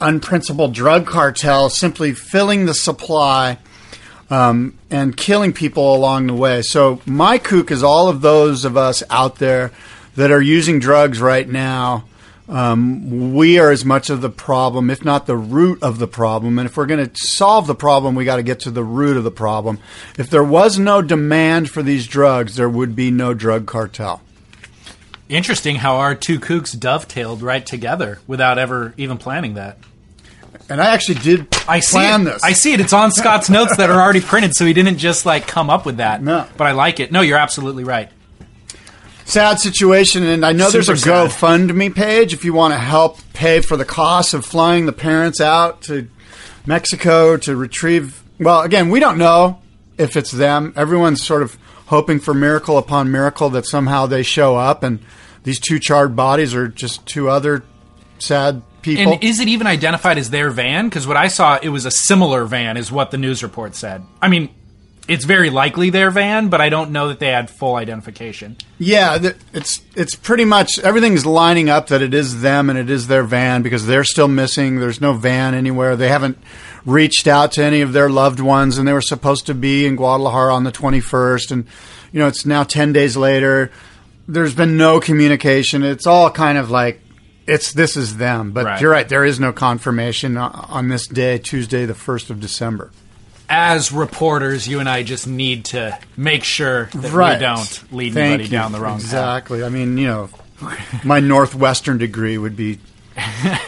unprincipled drug cartel simply filling the supply um, and killing people along the way. So my kook is all of those of us out there that are using drugs right now. Um, we are as much of the problem, if not the root of the problem. And if we're going to solve the problem, we got to get to the root of the problem. If there was no demand for these drugs, there would be no drug cartel. Interesting how our two kooks dovetailed right together without ever even planning that. And I actually did I see plan it. this. I see it. It's on Scott's notes that are already printed, so he didn't just like come up with that. No. But I like it. No, you're absolutely right. Sad situation, and I know there's a sad. GoFundMe page if you want to help pay for the cost of flying the parents out to Mexico to retrieve. Well, again, we don't know if it's them. Everyone's sort of hoping for miracle upon miracle that somehow they show up, and these two charred bodies are just two other sad people. And is it even identified as their van? Because what I saw, it was a similar van, is what the news report said. I mean, it's very likely their van, but I don't know that they had full identification. Yeah, it's it's pretty much everything's lining up that it is them and it is their van because they're still missing. There's no van anywhere. They haven't reached out to any of their loved ones, and they were supposed to be in Guadalajara on the 21st. And you know, it's now 10 days later. There's been no communication. It's all kind of like it's this is them. But Right. you're right. There is no confirmation on this day, Tuesday, the first of December. As reporters, you and I just need to make sure that Right. we don't lead Thank anybody you. down the wrong path. Exactly. I mean, you know, my Northwestern degree would be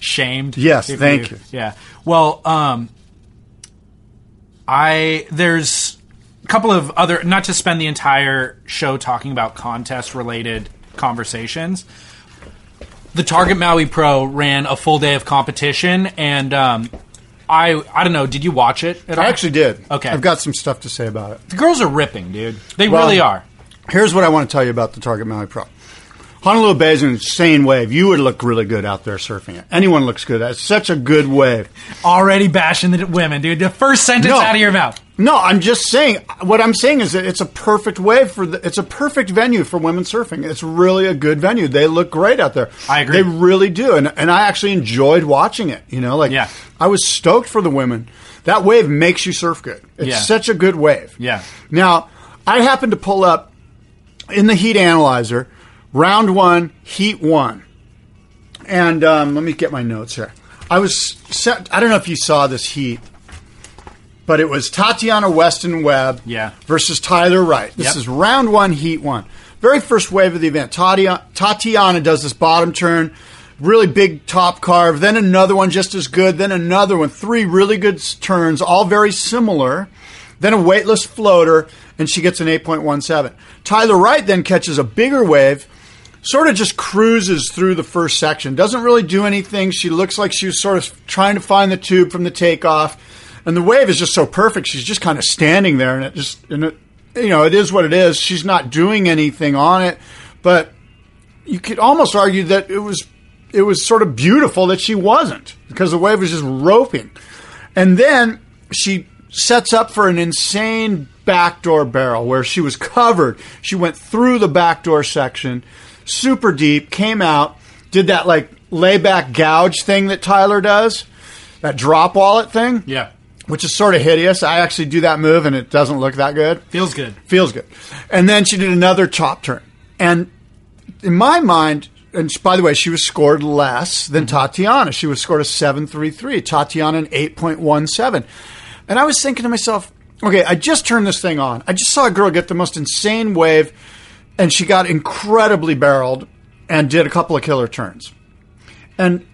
shamed. Yes, thank you. Yeah. Well, um, I there's a couple of other not to spend the entire show talking about contest related conversations. The Target Maui Pro ran a full day of competition, and um, I I don't know. Did you watch it? At all? I actually did. Okay. I've got some stuff to say about it. the girls are ripping, dude. They Well, really are. Here's what I want to tell you about the Target Maui Pro. Honolulu Bay is an insane wave. You would look really good out there surfing it. Anyone looks good. It's such a good wave. Already bashing the women, dude. The first sentence No. out of your mouth. No, I'm just saying. What I'm saying is that it's a perfect wave for the. It's a perfect venue for women surfing. It's really a good venue. They look great out there. I agree. They really do, and and I actually enjoyed watching it. You know, like Yeah. I was stoked for the women. That wave makes you surf good. It's Yeah. such a good wave. Yeah. Now, I happened to pull up in the heat analyzer, round one, heat one. And um, let me get my notes here. I was set, I don't know if you saw this heat, but it was Tatiana Weston Webb Yeah. versus Tyler Wright. This Yep. is round one, heat one. Very first wave of the event. Tatiana, Tatiana does this bottom turn, really big top carve, then another one just as good, then another one. Three really good turns, all very similar. Then a weightless floater, and she gets an 8.17. Tyler Wright then catches a bigger wave, sort of just cruises through the first section. Doesn't really do anything. She looks like she was sort of trying to find the tube from the takeoff. And the wave is just so perfect. She's just kind of standing there, and it just, and it, you know, it is what it is. She's not doing anything on it, but you could almost argue that it was, it was sort of beautiful that she wasn't because the wave was just roping. And then she sets up for an insane backdoor barrel where she was covered. She went through the backdoor section, super deep, came out, did that like layback gouge thing that Tyler does, that drop wallet thing, Yeah. Which is sort of hideous. I actually do that move and it doesn't look that good. Feels good. Feels good. And then she did another top turn. And in my mind, and by the way, she was scored less than mm-hmm. Tatiana. She was scored a 733. Tatiana an 8.17. And I was thinking to myself, okay, I just turned this thing on. I just saw a girl get the most insane wave, and she got incredibly barreled and did a couple of killer turns. And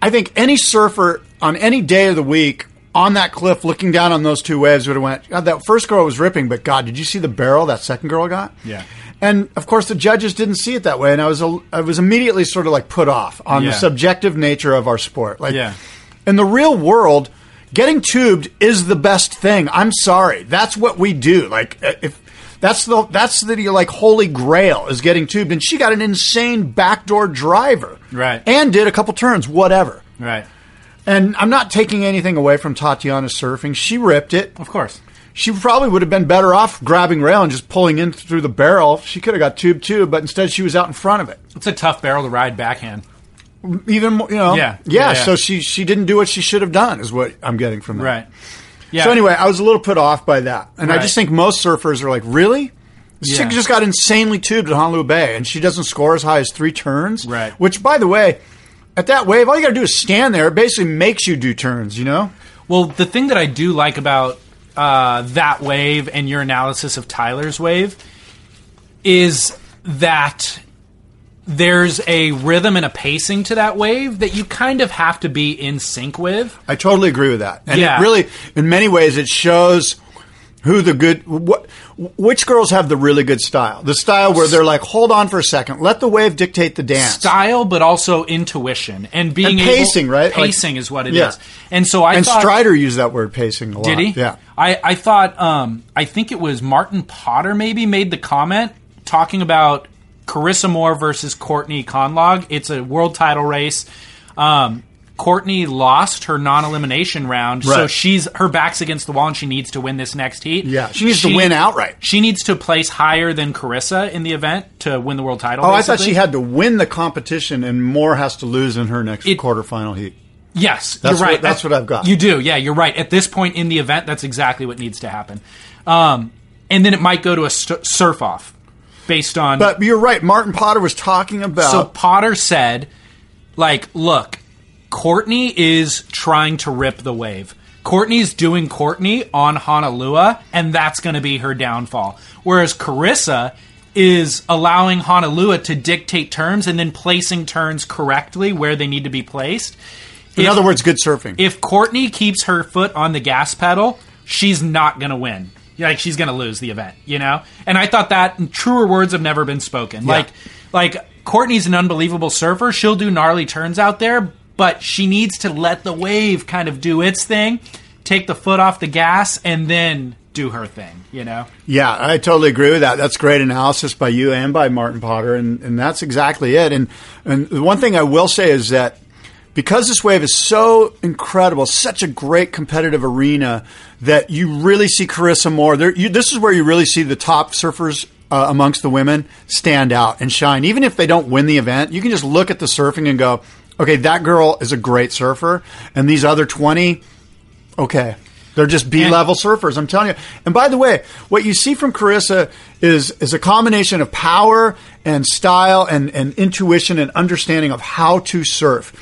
I think any surfer on any day of the week on that cliff looking down on those two waves would have went, God, that first girl was ripping, but God, did you see the barrel that second girl got? Yeah. And of course, the judges didn't see it that way, and I was a- I was immediately sort of like put off on Yeah. the subjective nature of our sport. Like, Yeah. in the real world, getting tubed is the best thing. I'm sorry, that's what we do. Like, uh, if that's the that's the like holy grail is getting tubed, and she got an insane backdoor driver, Right. and did a couple turns, whatever. Right. And I'm not taking anything away from Tatiana's surfing. She ripped it. Of course. She probably would have been better off grabbing rail and just pulling in through the barrel. She could have got tube too, but instead she was out in front of it. It's a tough barrel to ride backhand. Even more, you know, Yeah. yeah. Yeah. So she she didn't do what she should have done, is what I'm getting from that. Right. Yeah. So anyway, I was a little put off by that, and I just think most surfers are like, really. This Yeah. chick just got insanely tubed at Honolulu Bay, and she doesn't score as high as three turns. Right. Which, by the way, at that wave, all you got to do is stand there. It basically makes you do turns. You know. Well, the thing that I do like about uh, that wave and your analysis of Tyler's wave is that there's a rhythm and a pacing to that wave that you kind of have to be in sync with. I totally agree with that. And Yeah. it really, in many ways, it shows who the good, what, which girls have the really good style. The style where they're like, hold on for a second, let the wave dictate the dance. Style, but also intuition and being And able- pacing, right? Like- Pacing is what it is. Yeah. And so I and thought, Strider used that word pacing a lot. Did he? Yeah. I, I thought um, I think it was Martin Potter maybe made the comment talking about Carissa Moore versus Courtney Conlogue. It's a world title race. Um, Courtney lost her non-elimination round, so she's her back's against the wall, and she needs to win this next heat. Yeah, she needs to win outright. She needs to place higher than Carissa in the event to win the world title. Oh, I thought she had to win the competition and Moore has to lose in her next It- quarterfinal heat. Yes, That's you're right. what- that's At- what I've got. You do, yeah. You're right. At this point in the event, that's exactly what needs to happen. Um, and then it might go to a st- surf off based on. But you're right. Martin Potter was talking about. so Potter said, like, look, Courtney is trying to rip the wave. Courtney's doing Courtney on Honolulu, and that's going to be her downfall. Whereas Carissa is allowing Honolulu to dictate terms and then placing turns correctly where they need to be placed. in If- other words, good surfing. if Courtney keeps her foot on the gas pedal, she's not going to win. Like she's going to lose the event, you know. And I thought that truer words have never been spoken. Like, like Courtney's an unbelievable surfer. She'll do gnarly turns out there, but she needs to let the wave kind of do its thing, take the foot off the gas, and then do her thing. You know. Yeah, I totally agree with that. That's great analysis by you and by Martin Potter, and, and that's exactly it. And and the one thing I will say is that because this wave is so incredible, such a great competitive arena, that you really see Carissa Moore. There, you, this is where you really see the top surfers uh, amongst the women stand out and shine. Even if they don't win the event, you can just look at the surfing and go, "Okay, that girl is a great surfer," and these other twenty okay. They're just B level surfers, I'm telling you. And by the way, what you see from Carissa is is a combination of power and style and, and intuition and understanding of how to surf.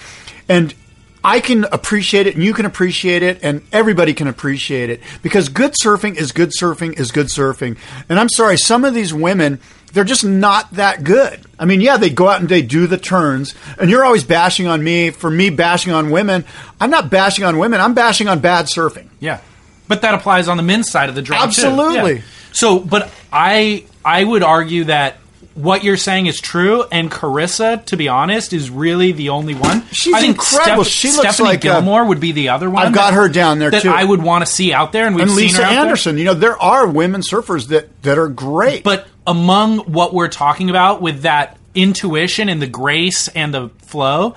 And I can appreciate it and you can appreciate it and everybody can appreciate it because good surfing is good surfing is good surfing. And I'm sorry, some of these women they're just not that good. I mean, yeah, they go out and they do the turns, and you're always bashing on me for me bashing on women. I'm not bashing on women. I'm bashing on bad surfing. Yeah, but that applies on the men's side of the draw. too. Absolutely. Yeah. So, but I I would argue that what you're saying is true, and Carissa, to be honest, is really the only one. She's I think incredible. Steph- She looks Stephanie like a- Gilmore would be the other one. I've got that- her down there, that too. I would want to see out there, and we've And seen Lisa her out there. Andersen, you know, there are women surfers that that are great. But among what we're talking about with that intuition and the grace and the flow,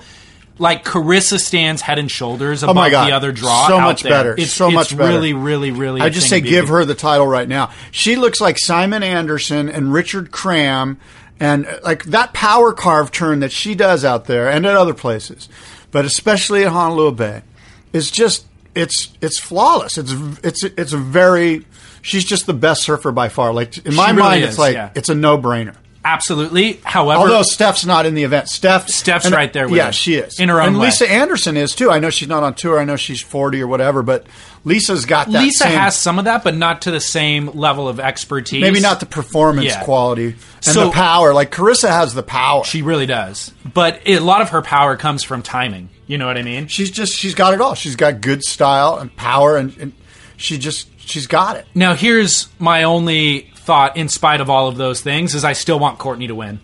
like Carissa stands head and shoulders above Oh my God. the other draw. So out much there. better. It's, So it's much better. Really, really, really. I just say give her the title right now. She looks like Simon Anderson and Richard Cram and uh, like that power carve turn that she does out there and at other places, but especially at Honolulu Bay, is just it's it's flawless. It's it's it's a very she's just the best surfer by far. Like in my really mind, is, it's like yeah. it's a no brainer. Absolutely. However, Although Steph's not in the event, Steph Steph's and- right there with yeah, her. she is In her own and way. Lisa Andersen is too. I know she's not on tour. I know she's forty or whatever, but Lisa's got that. Lisa same- has some of that, but not to the same level of expertise. maybe not the performance Yeah. quality and So- the power. Like Carissa has the power. She really does, but a lot of her power comes from timing. You know what I mean? she's just she's got it all. She's got good style and power, and, and she just she's got it. Now, here's my only thought, in spite of all of those things, is I still want Courtney to win.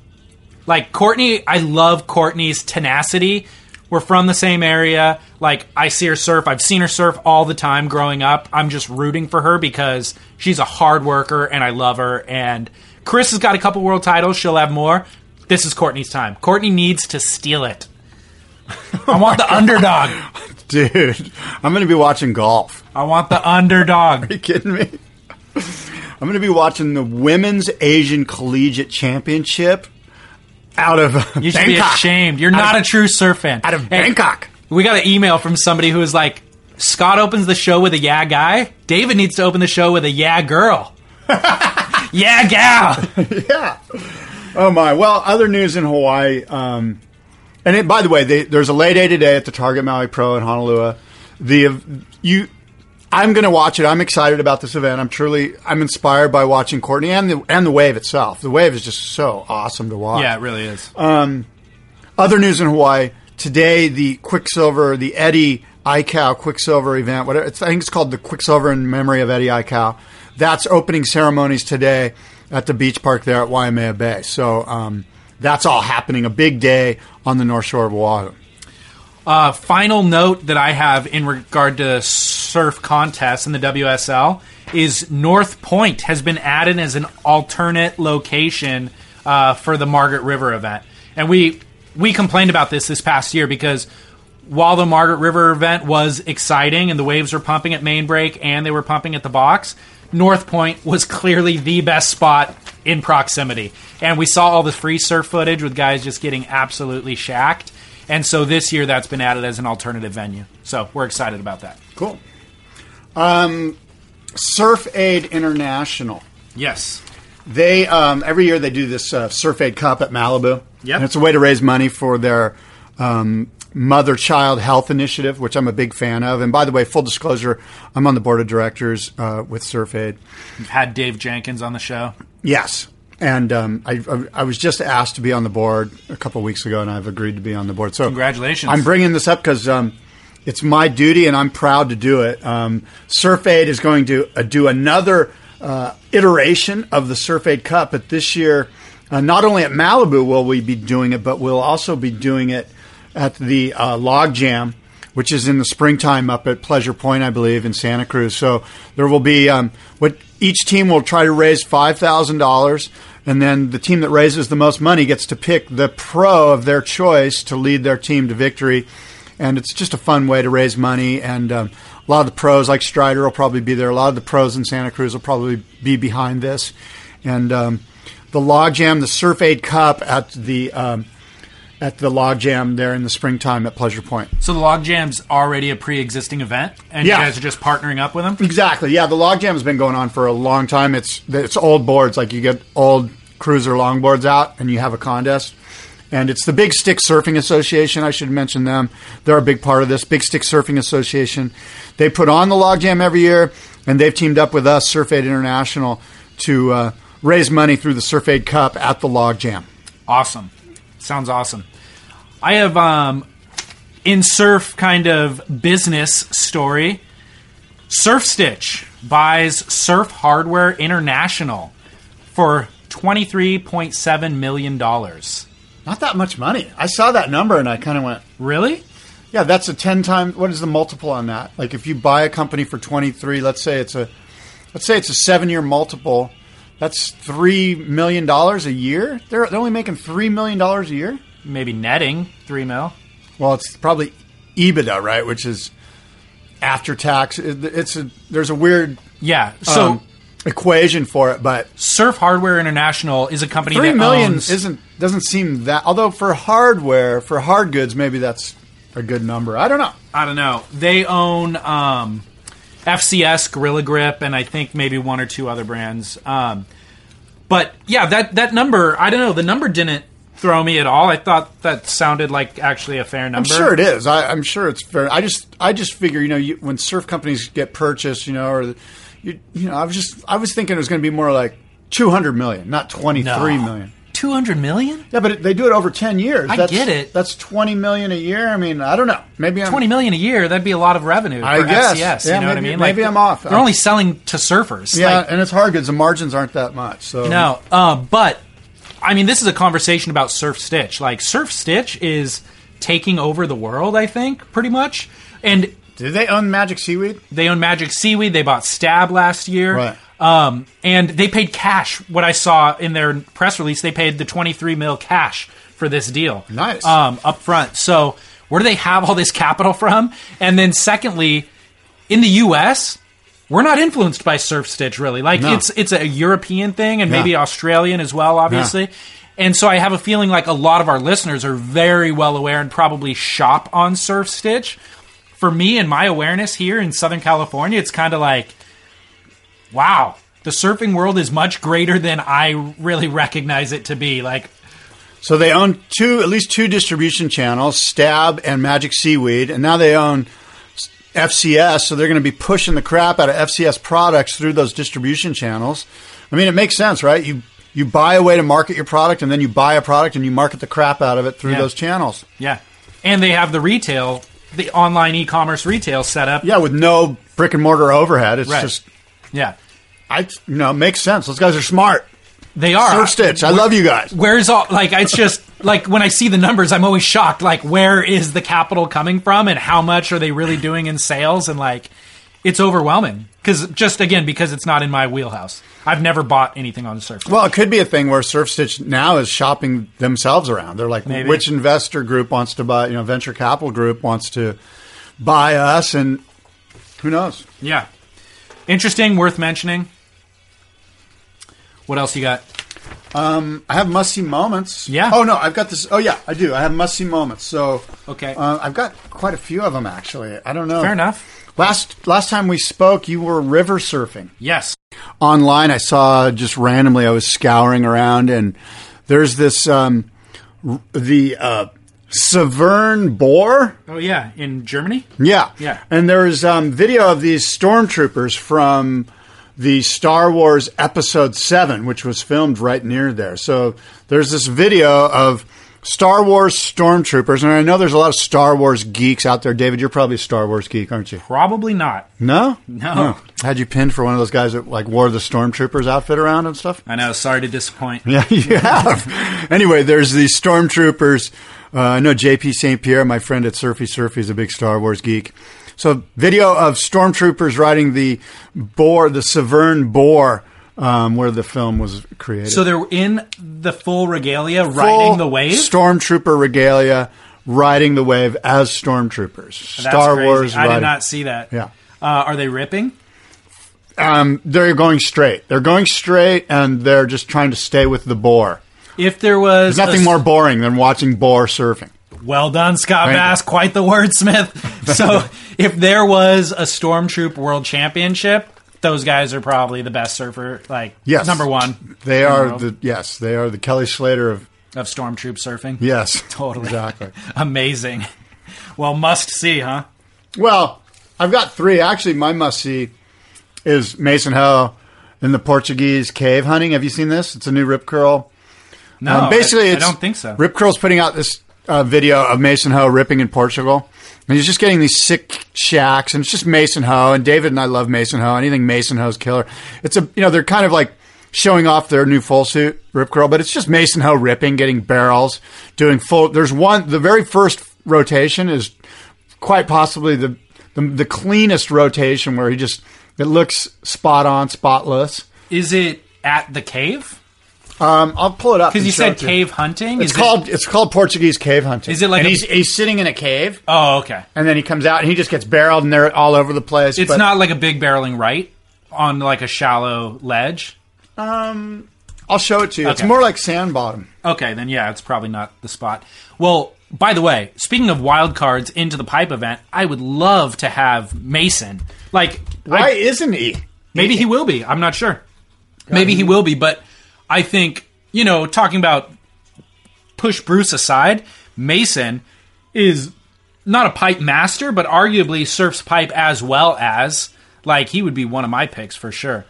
Like Courtney, I love Courtney's tenacity. We're from the same area. Like I see her surf. I've seen her surf all the time growing up. I'm just rooting for her because she's a hard worker and I love her. And Chris has got a couple world titles. She'll have more. This is Courtney's time. Courtney needs to steal it. I want the underdog. Dude, I'm going to be watching golf. I want the underdog. Are you kidding me? I'm going to be watching the Women's Asian Collegiate Championship out of You should be Bangkok. ashamed. You're Out not of- a true surf fan. out of Bangkok. We got an email from somebody who was like, Scott opens the show with a yeah guy. David needs to open the show with a yeah girl. yeah gal. yeah. Oh my. Well, other news in Hawaii. Um, and it, by the way, they, there's a lay day today at the Target Maui Pro in Honolulu. The you, I'm going to watch it. I'm excited about this event. I'm truly, I'm inspired by watching Courtney and the and the wave itself. The wave is just so awesome to watch. Yeah, it really is. Other news in Hawaii today: the Quiksilver, the Eddie Aikau Quiksilver event. Whatever it's, I think it's called the Quiksilver in memory of Eddie Aikau. That's opening ceremonies today at the beach park there at Waimea Bay. So um, that's all happening. A big day on the North Shore of Oahu. Uh, final note that I have in regard to surf contests in the WSL is North Point has been added as an alternate location uh, for the Margaret River event, and we we complained about this this past year because while the Margaret River event was exciting and the waves were pumping at main break and they were pumping at the box, North Point was clearly the best spot in proximity, and we saw all the free surf footage with guys just getting absolutely shacked. And so this year that's been added as an alternative venue. So we're excited about that. Cool. Um, Surf Aid International. Yes. They um, every year they do this uh, Surf Aid Cup at Malibu. Yep. and it's a way to raise money for their um, mother-child health initiative, which I'm a big fan of. And by the way, full disclosure, I'm on the board of directors uh, with Surf Aid. You've had Dave Jenkins on the show. Yes. And um, I, I, was just asked to be on the board a couple of weeks ago, and I've agreed to be on the board. So Congratulations. I'm bringing this up because um, it's my duty, and I'm proud to do it. Um, Surf Aid is going to uh, do another uh, iteration of the Surf Aid Cup, but this year, uh, not only at Malibu will we be doing it, but we'll also be doing it at the uh, Log Jam which is in the springtime up at Pleasure Point, I believe, in Santa Cruz. So there will be um, what each team will try to raise five thousand dollars, and then the team that raises the most money gets to pick the pro of their choice to lead their team to victory. And it's just a fun way to raise money. And um, a lot of the pros, like Strider, will probably be there. A lot of the pros in Santa Cruz will probably be behind this. And um, the Log Jam, the Surf Aid Cup at the um, at the Log Jam there in the springtime at Pleasure Point. So the Log Jam's already a pre-existing event, and Yeah. you guys are just partnering up with them. Exactly. Yeah, the log jam has been going on for a long time. It's it's old boards, like you get old cruiser longboards out, and you have a contest. And it's the Big Stick Surfing Association. I should mention them. They're a big part of this. Big Stick Surfing Association. They put on the log jam every year, and they've teamed up with us, Surf Aid International, to uh, raise money through the Surf Aid Cup at the log jam. Awesome. Sounds awesome. I have um in surf kind of business story. Surf Stitch buys Surf Hardware International for twenty three point seven million dollars. Not that much money. I saw that number, and I kind of went, Really? Yeah, that's a ten times. What is the multiple on that? Like if you buy a company for twenty three, let's say it's a, let's say it's a seven year multiple. That's three million dollars a year. They're, they're only making three million dollars a year. Maybe netting three mil. Well, it's probably EBITDA, right? Which is after tax. It- It's a there's a weird Yeah. So um, equation for it, but Surf Hardware International is a company three that million owns, isn't doesn't seem that. Although for hardware, for hard goods, maybe that's a good number. I don't know. I don't know. They own um, FCS, Gorilla Grip, and I think maybe one or two other brands. Um, but yeah, that that number, I don't know. The number didn't throw me at all. I thought that sounded like actually a fair number. I'm sure it is. I, I'm sure it's fair. I just, I just figure, you know, you, when surf companies get purchased, you know, or you, you know, I was just, I was thinking it was going to be more like 200 million, not 23 No. million. Two hundred million. Yeah, but they do it over 10 years. I that's, get it. That's 20 million a year. I mean, I don't know. Maybe I'm Twenty million a year. That'd be a lot of revenue. I guess. FCS, Yeah, you know what I maybe- mean? maybe I'm off. They're only selling to surfers. Yeah, Like, and it's hard because The margins aren't that much. So No, uh, but I mean, this is a conversation about Surf Stitch. Like Surf Stitch is taking over the world. I think pretty much, and Did they own Magic Seaweed? they own Magic Seaweed. They bought Stab last year. Right. Um, and they paid cash. What I saw in their press release, they paid the 23 mil cash for this deal. Nice. Um, up front. So where do they have all this capital from? And then secondly, in the U.S., we're not influenced by Surf Stitch really. Like No. it's it's a European thing and maybe Australian as well, obviously. And so I have a feeling like a lot of our listeners are very well aware and probably shop on Surf Stitch. For me and my awareness here in Southern California, it's kind of like, wow, the surfing world is much greater than I really recognize it to be. Like, So they own two, at least two distribution channels, Stab and Magic Seaweed, and now they own FCS. So they're going to be pushing the crap out of FCS products through those distribution channels. I mean, it makes sense, right? You you buy a way to market your product, and then you buy a product and you market the crap out of it through Yeah. those channels. yeah. And they have the retail, the online e commerce retail setup. Yeah, with no brick and mortar overhead. It's Right. just, Yeah. I you know, it makes sense. Those guys are smart. They are. Surf Stitch, I love you guys. Where's all like it's just like when I see the numbers, I'm always shocked. Like, where is the capital coming from, and how much are they really doing in sales? And like, it's overwhelming because just again because it's not in my wheelhouse. I've never bought anything on Surf. Well, it could be a thing where Surf Stitch now is shopping themselves around. They're like, Maybe. which investor group wants to buy? You know, venture capital group wants to buy us, and who knows? Yeah, interesting, worth mentioning. What else you got? I have must see moments. Yeah. Oh no, I've got this. Oh yeah, I do. I have must see moments. So Okay. uh, I've got quite a few of them actually. I don't know. Fair enough. Last last time we spoke, you were river surfing Yes. online. I saw just randomly. I was scouring around, and there's this um, r- the uh, Severn Bore. Oh yeah, in Germany. Yeah, Yeah. And there's um, video of these stormtroopers from the Star Wars Episode Seven, which was filmed right near there. So there's this video of Star Wars stormtroopers, and I know there's a lot of Star Wars geeks out there. David, you're probably a Star Wars geek, aren't you? Probably not. No, No. Had you pinned for one of those guys that like wore the stormtroopers outfit around and stuff? I know. Sorry to disappoint. Yeah, you have. anyway, there's these stormtroopers. Uh, I know JP St. Pierre, my friend at Surfy Surfy, is a big Star Wars geek. So, video of stormtroopers riding the bore, the Severn bore, um, where the film was created. So they're in the full regalia, Full riding the wave. Stormtrooper regalia, riding the wave as stormtroopers. That's Star crazy. Wars. I did not see that. Yeah. Uh, are they ripping? Um, they're going straight. They're going straight, and they're just trying to stay with the bore. If there was There's nothing a- more boring than watching bore surfing. Well done, Scott Thank you. Bass. Quite the wordsmith. so, if there was a Stormtroop World Championship, those guys are probably the best surfer. Like, Yes. number one. They are the yes, they are the Kelly Slater of of Stormtroop surfing. yes, Totally. exactly. Amazing. Well, must see, huh? Well, I've got three. Actually, my must see is Mason Ho in the Portuguese cave hunting. Have you seen this? It's a new Rip Curl. No, Um, basically, I, I don't think so. Rip Curl's putting out this uh, video of Mason Ho ripping in Portugal. And he's just getting these sick shacks, and it's just Mason Ho. And David and I love Mason Ho. Anything Mason Ho's killer. It's a you know they're kind of like showing off their new full suit Rip Curl, but it's just Mason Ho ripping, getting barrels, doing full. There's one. The very first rotation is quite possibly the the, the cleanest rotation where he just it looks spot on, spotless. Is it at the cave? Um, I'll pull it up Because you said cave hunting. It's Is it- called it's called Portuguese cave hunting. Is it like And a- he's he's sitting in a cave oh, okay. and then he comes out and he just gets barreled and they're all over the place. It's but, not like a big barreling right on like a shallow ledge. Um, I'll show it to you. It's more like sand bottom. Okay, then yeah, it's probably not the spot. Well, by the way, speaking of wild cards into the pipe event, I would love to have Mason. Like, Why I, isn't he? maybe he will be. I'm not sure. Maybe he will be, but I think you know, talking about push Bruce aside, Mason is not a pipe master, but arguably surfs pipe as well as like he would be one of my picks for sure.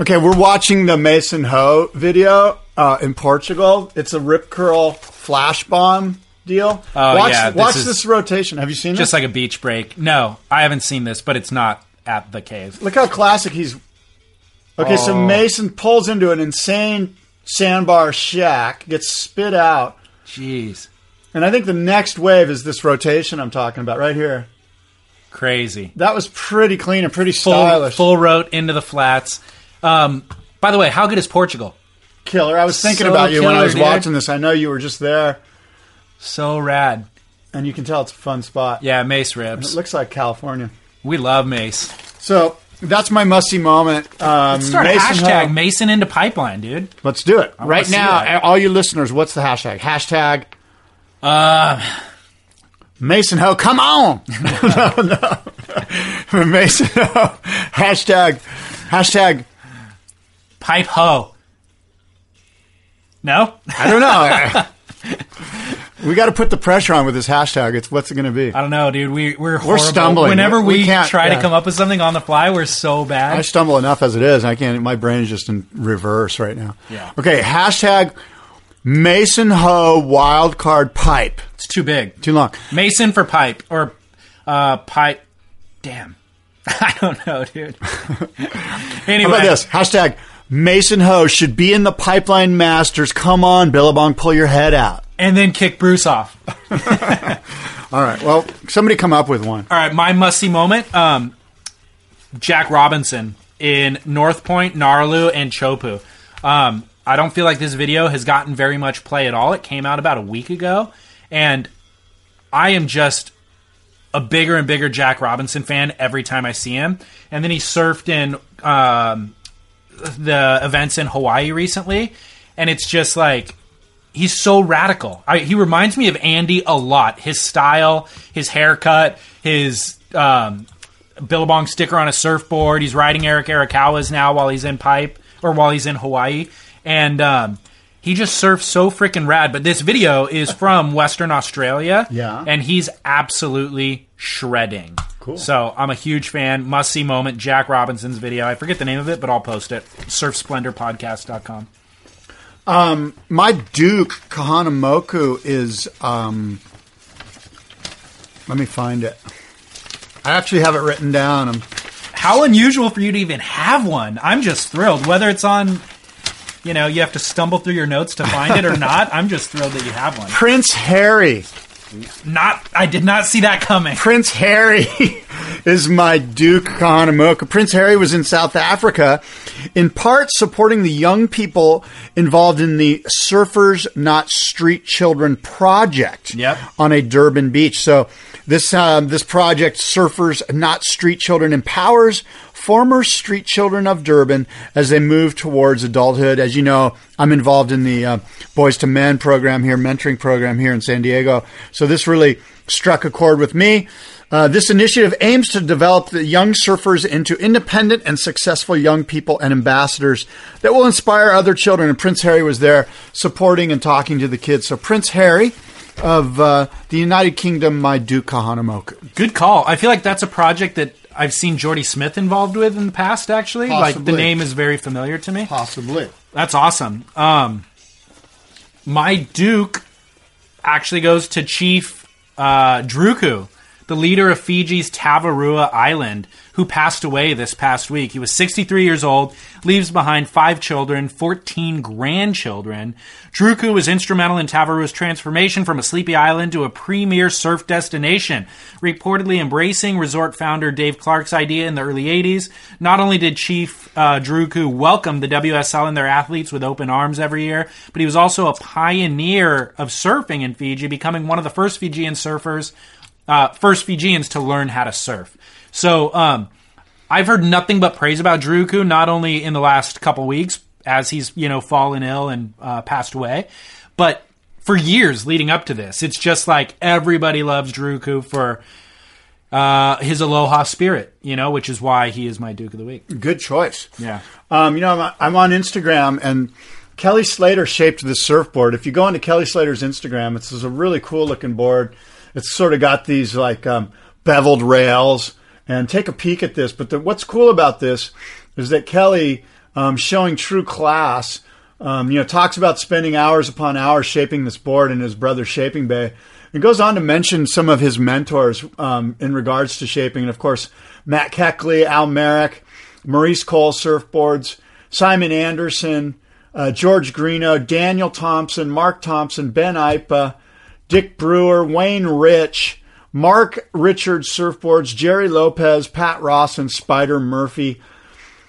Okay, we're watching the Mason Ho video uh, in Portugal. It's a rip curl flash bomb deal. Oh, watch yeah, this watch is- this rotation. Have you seen Just this? like a beach break. No, I haven't seen this, but it's not at the cave. Look how classic he's. Okay, so. Mason pulls into an insane sandbar shack, gets spit out, Jeez. and I think the next wave is this rotation I'm talking about right here. Crazy. That was pretty clean and pretty Full, stylish. full rote into the flats. Um, by the way, how good is Portugal? killer. I was thinking So about you when I killer, was dude. watching this. I know you were just there, So rad. and you can tell it's a fun spot. Yeah, Mace ribs. It ribs. looks like California. We love Mace. So that's my musty moment. Um, Start a Mason hashtag Ho- Mason into pipeline, dude. Let's do it right see now. that. All you listeners, what's the hashtag? Hashtag Uh, Mason Ho. Come on, no, no. Mason Ho. Hashtag hashtag. pipe ho. No? I don't know. we got to put the pressure on with this hashtag. It's what's it going to be? I don't know, dude. We, we're horrible. stumbling. Whenever We we, try yeah. to come up with something on the fly, we're so bad. I stumble enough as it is. I can't. My brain's just in reverse right now. Yeah. Okay. Hashtag Mason Ho wild card pipe. It's too big. Too long. Mason for pipe. Or uh, pipe. Damn. I don't know, dude. anyway. How about this? Hashtag Mason Ho should be in the pipeline masters. Come on, Billabong, pull your head out. And then kick Bruce off. All right. Well, somebody come up with one. All right, my musty moment. Um, Jack Robinson in North Point, Gnaraloo, and Chopu. Um, I don't feel like this video has gotten very much play at all. It came out about a week ago, and I am just a bigger and bigger Jack Robinson fan every time I see him. And then he surfed in um, the events in Hawaii recently, and it's just like he's so radical. I, he reminds me of Andy a lot. His style, his haircut, his um, Billabong sticker on a surfboard. He's riding Eric Arakawa's now while he's in pipe or while he's in Hawaii, and um, he just surfs so freaking rad. But this video is from Western Australia, Yeah. and he's absolutely shredding. Cool. So I'm a huge fan. Must see moment. Jack Robinson's video. I forget the name of it, but I'll post it. SurfSplendorPodcast.com. My Duke Kahanamoku is. Um, let me find it. I actually have it written down. Um, How unusual for you to even have one. I'm just thrilled. Whether it's on, you know, you have to stumble through your notes to find it or not, I'm just thrilled that you have one. Prince Harry. Not, I did not see that coming. Prince Harry is my Duke Kahanamoku. Prince Harry was in South Africa, in part supporting the young people involved in the Surfers Not Street Children project Yep. on a Durban beach. So this um, this project, Surfers Not Street Children, empowers former street children of Durban as they move towards adulthood. As you know, I'm involved in the uh, Boys to Men program here, mentoring program here in San Diego. So this really struck a chord with me. Uh, this initiative aims to develop the young surfers into independent and successful young people and ambassadors that will inspire other children. And Prince Harry was there supporting and talking to the kids. So Prince Harry of uh, the United Kingdom, my Duke Kahanamoku. Good call. I feel like that's a project that I've seen Jordy Smith involved with in the past, actually. Like, the name is very familiar to me. Possibly. That's awesome. Um, my Duke actually goes to Chief uh, Druku, the leader of Fiji's Tavarua Island, who passed away this past week. He was 63 years old, leaves behind five children, 14 grandchildren. Druku was instrumental in Tavarua's transformation from a sleepy island to a premier surf destination, reportedly embracing resort founder Dave Clark's idea in the early 80s. Not only did Chief uh, Druku welcome the WSL and their athletes with open arms every year, but he was also a pioneer of surfing in Fiji, becoming one of the first Fijian surfers, uh, first Fijians to learn how to surf. So, um, I've heard nothing but praise about Druku, not only in the last couple weeks as he's you know fallen ill and uh, passed away, but for years leading up to this. It's just like everybody loves Druku for uh, his aloha spirit, you know, which is why he is my Duke of the Week. Good choice. Yeah. Um, you know, I'm, I'm on Instagram and Kelly Slater shaped this surfboard. If you go into Kelly Slater's Instagram, it's, it's a really cool looking board. It's sort of got these like um, beveled rails. And take a peek at this. But the, what's cool about this is that Kelly, um, showing true class, um, you know, talks about spending hours upon hours shaping this board in his brother's shaping bay. It goes on to mention some of his mentors um, in regards to shaping, and of course, Matt Kechele, Al Merrick, Maurice Cole surfboards, Simon Anderson, uh, George Greenough, Daniel Thompson, Mark Thompson, Ben Aipa, Dick Brewer, Wayne Rich, Mark Richards surfboards, Jerry Lopez, Pat Ross, and Spider Murphy.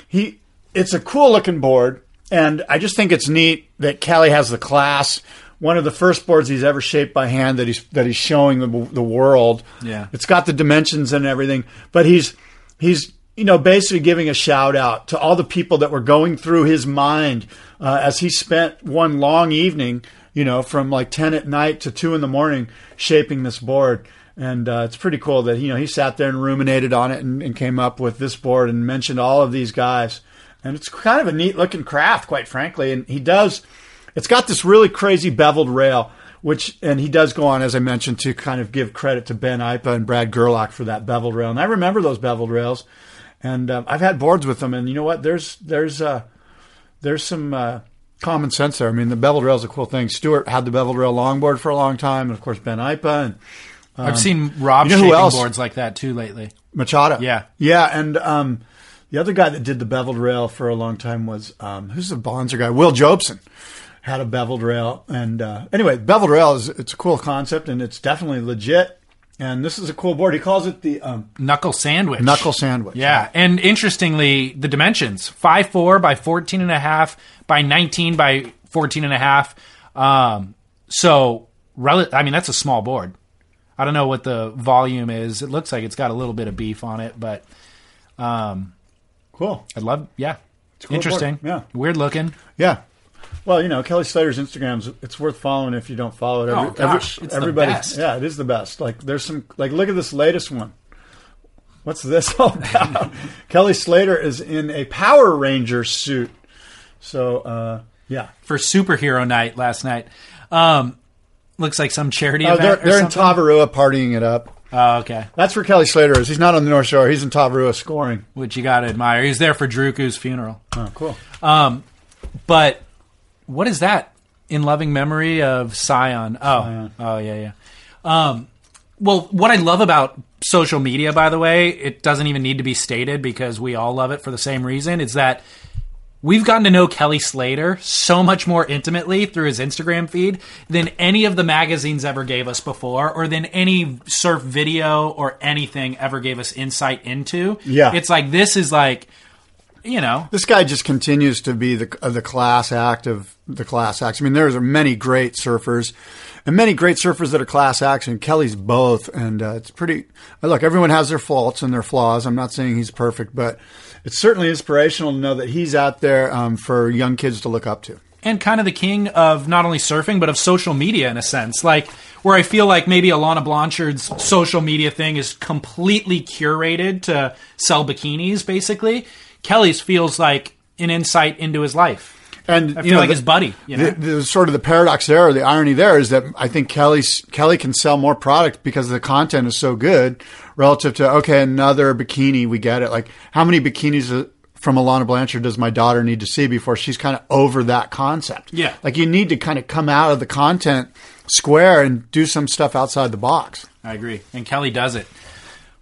He, it's a cool looking board, and I just think it's neat that Kelly has the class. One of the first boards he's ever shaped by hand that he's that he's showing the, the world. Yeah. it's got the dimensions and everything, but he's he's you know basically giving a shout out to all the people that were going through his mind uh, as he spent one long evening, you know, from like ten at night to two in the morning shaping this board. And uh, it's pretty cool that you know he sat there and ruminated on it and, and came up with this board and mentioned all of these guys. And it's kind of a neat looking craft, quite frankly. And he does, it's got this really crazy beveled rail, which, and he does go on, as I mentioned, to kind of give credit to Ben Aipa and Brad Gerlach for that beveled rail. And I remember those beveled rails, and uh, I've had boards with them. And you know what? There's there's uh, there's some uh, common sense there. I mean, the beveled rail is a cool thing. Stewart had the beveled rail longboard for a long time, and of course Ben Aipa and I've seen Rob you know shaping boards like that too lately. Machado. Yeah. Yeah, and um, the other guy that did the beveled rail for a long time was um, who's the Bonzer guy? Will Jobson had a beveled rail, and uh, anyway, beveled rail is it's a cool concept and it's definitely legit. And this is a cool board. He calls it the um, Knuckle sandwich. knuckle sandwich. Yeah, and interestingly, the dimensions: five four by fourteen and a half by nineteen by fourteen and a half. Um, so, rel- I mean, that's a small board. I don't know what the volume is. It looks like it's got a little bit of beef on it, but cool. I'd love. Yeah, cool interesting. board. Yeah. weird looking. Yeah. Well, you know, Kelly Slater's Instagram's it's worth following if you don't follow it. Oh, gosh, it's the everybody, best. yeah, it is the best. Like, there's some like, look at this latest one. What's this all about? Kelly Slater is in a Power Ranger suit. So, uh, yeah. for superhero night last night. Um, looks like some charity Oh, event. they're they're in. Tavarua partying it up. Oh, okay. That's where Kelly Slater is. He's not on the North Shore. He's in Tavarua scoring. Which you got to admire. He's there for Druku's funeral. Oh, cool. Um, but what is that? In loving memory of Sion. Oh, oh yeah, yeah. Um, well, what I love about social media, by the way, it doesn't even need to be stated because we all love it for the same reason. Is that we've gotten to know Kelly Slater so much more intimately through his Instagram feed than any of the magazines ever gave us before, or than any surf video or anything ever gave us insight into. Yeah. it's like this is like, you know, This guy just continues to be the uh, the class act of the class acts. I mean, there's a many great surfers and many great surfers that are class acts, and Kelly's both. And uh, it's pretty. uh, Look, everyone has their faults and their flaws. I'm not saying he's perfect, but it's certainly inspirational to know that he's out there um, for young kids to look up to. and kind of the king of not only surfing but of social media in a sense like where i feel like maybe alana blanchard's social media thing is completely curated to sell bikinis basically kelly's feels like an insight into his life And I feel like his buddy, you know? the, the sort of the paradox there, or the irony there, is that I think Kelly's Kelly can sell more product because the content is so good relative to okay, another bikini. We get it. Like how many bikinis uh, from Alana Blanchard does my daughter need to see before she's kind of over that concept? Yeah. like you need to kind of come out of the content square and do some stuff outside the box. i agree and kelly does it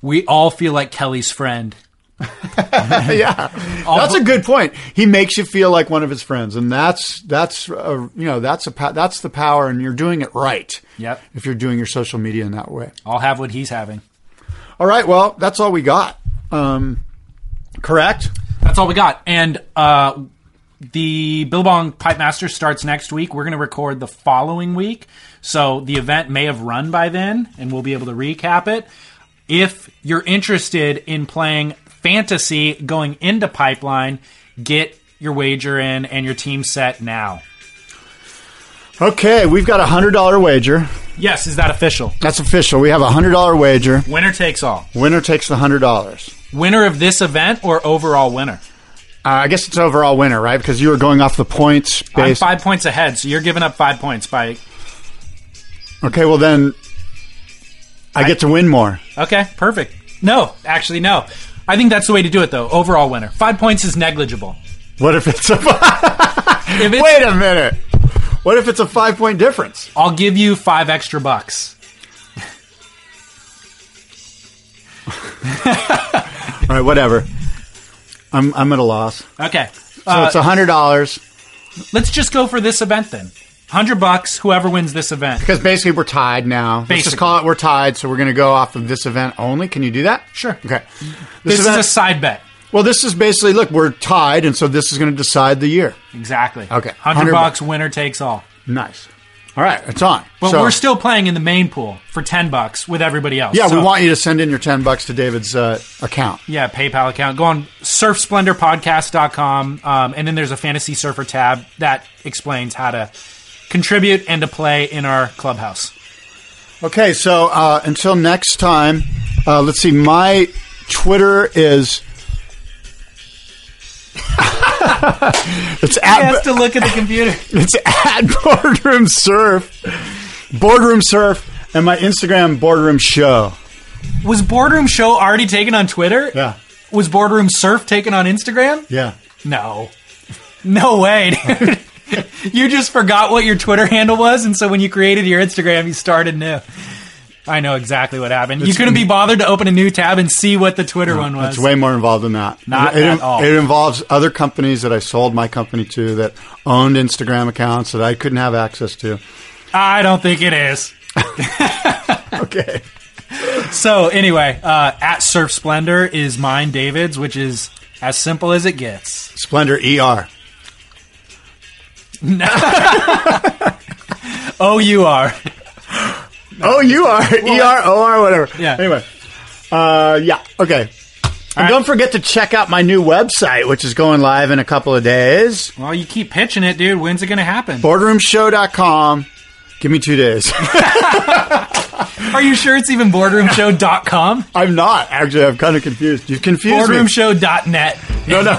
we all feel like kelly's friend yeah, that's a good point. He makes you feel like one of his friends, and that's that's uh, you know that's a that's the power, and you're doing it right. Yep. If you're doing your social media in that way. i'll have what he's having All right. Well, that's all we got. Um, correct. That's all we got. And uh, the Billabong Pipe Master starts next week. We're going to record the following week. So the event may have run by then, and we'll be able to recap it. If you're interested in playing fantasy going into Pipeline, get your wager in and your team set now. Okay, we've got a hundred dollar wager. Yes, is that official? That's official. We have a hundred dollar wager. Winner takes all. Winner takes the hundred dollars. Winner of this event or overall winner? Uh, I guess it's overall winner, right? Because you were going off the points I'm five points ahead, so you're giving up five points by. Okay, well then, I get to win more. Okay, perfect. No, actually, no. I think that's the way to do it, though. Overall winner. Five points is negligible. What if it's a? If it's, Wait a minute. What if it's a five point difference? I'll give you five extra bucks. All right, whatever. I'm I'm at a loss. Okay. So Uh, it's a hundred dollars let's just go for this event then. Hundred bucks. Whoever wins this event. because basically we're tied now. Let's just call it we're tied. So we're going to go off of this event only. Can you do that? Sure. Okay. This, event- is a side bet. well. This is basically look. We're tied, and so this is going to decide the year. Exactly. Okay. Hundred 100 bucks. Winner takes all. Nice. All right, it's on. But So- we're still playing in the main pool for ten bucks with everybody else. yeah. So- we want you to send in your ten bucks to David's uh, account. Yeah, PayPal account. Go on surfsplendorpodcast.com, um, and then there's a Fantasy Surfer tab that explains how to contribute and to play in our clubhouse. Okay, so uh, until next time, uh, let's see. My Twitter is. it's You at have to look at the computer. it's at boardroom surf, boardroom surf, and my Instagram boardroom show. Was Boardroom Show already taken on Twitter? Yeah, Was Boardroom Surf taken on Instagram? yeah. No. No way, dude. you just forgot what your Twitter handle was, and so when you created your Instagram, you started new. I know exactly what happened. You couldn't be bothered to open a new tab and see what the Twitter one was. It's way more involved than that. Not it, at all. It involves other companies that I sold my company to that owned Instagram accounts that I couldn't have access to. I don't think it is. Okay. So anyway, uh, at Surf Splendor is mine, David's, which is as simple as it gets. Splendor ER. O U R. Oh, you are oh, you are. E R O R whatever. Yeah. Anyway, uh, yeah. Okay. And don't forget to check out my new website, which is going live in a couple of days. Well, you keep pitching it, dude. When's it going to happen? Boardroomshow.com. Give me two days. Are you sure it's even boardroomshow.com? I'm not actually. I'm kind of confused. You've confused me. Boardroomshow.net. No, no.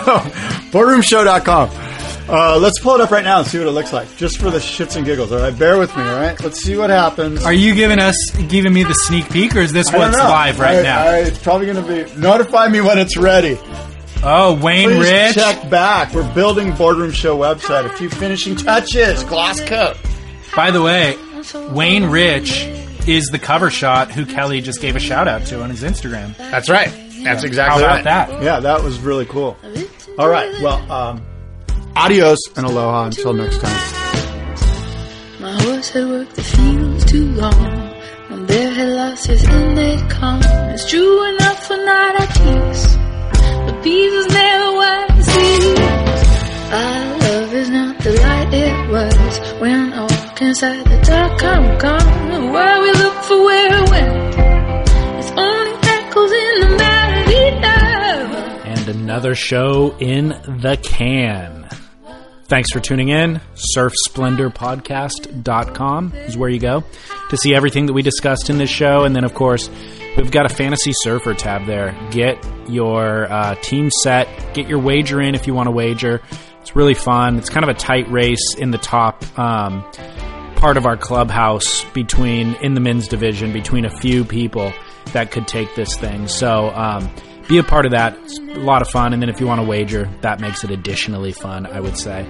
Boardroomshow.com. Uh, let's pull it up right now and see what it looks like, just for the shits and giggles. All right, bear with me. All right, let's see what happens. Are you giving us giving me the sneak peek, or is this I don't what's know. live right I- now? I- it's probably going to be. Notify me when it's ready. oh, Wayne Please Rich. check back. We're building Boardroom Show website. A few finishing touches. Gloss coat. By the way, Wayne Rich is the cover shot who Kelly just gave a shout out to on his Instagram. That's right. That's How exactly about right. that? Yeah, that was really cool. All right. Well, um, adios and aloha until next time. My horse had worked the fields too long. My bear had lost his income. It's true enough for night I tease. But beavers never were seas. Our love is not the light it was when I walk inside the dark. I'm gone. Where we look for where it went. It's only echoes in the melody of. And another show in the can. Thanks for tuning in. SurfSplendorPodcast.com is where you go to see everything that we discussed in this show. And then, of course, we've got a Fantasy Surfer tab there. Get your uh, team set, get your wager in if you want to wager. It's really fun. It's kind of a tight race in the top um, part of our clubhouse between in the men's division between a few people that could take this thing. So um, be a part of that. It's a lot of fun. And then if you want to wager, that makes it additionally fun, I would say.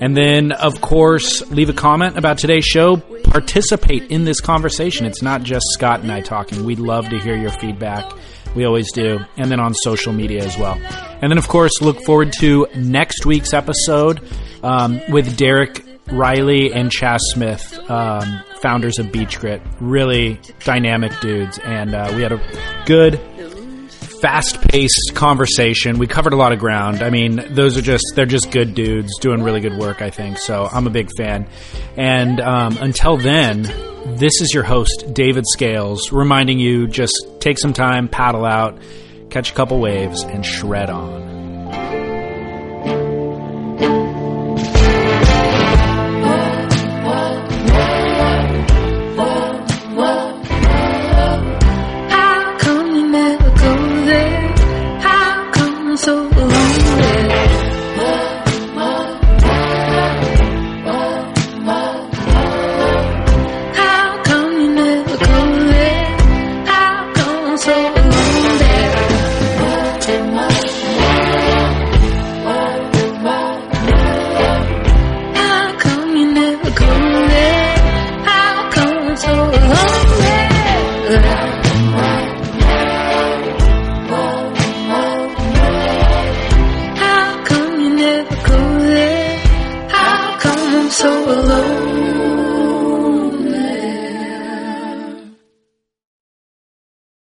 And then, of course, leave a comment about today's show. Participate in this conversation. It's not just Scott and I talking. We'd love to hear your feedback. We always do. And then on social media as well. And then, of course, look forward to next week's episode um, with Derek Rielly and Chas Smith, um, founders of Beach Grit. Really dynamic dudes. And uh, we had a good fast-paced conversation. We covered a lot of ground. I mean, those are just they're just good dudes doing really good work. I think so. I'm a big fan. And um, until then, this is your host David Scales, reminding you just take some time, paddle out, catch a couple waves, and shred on.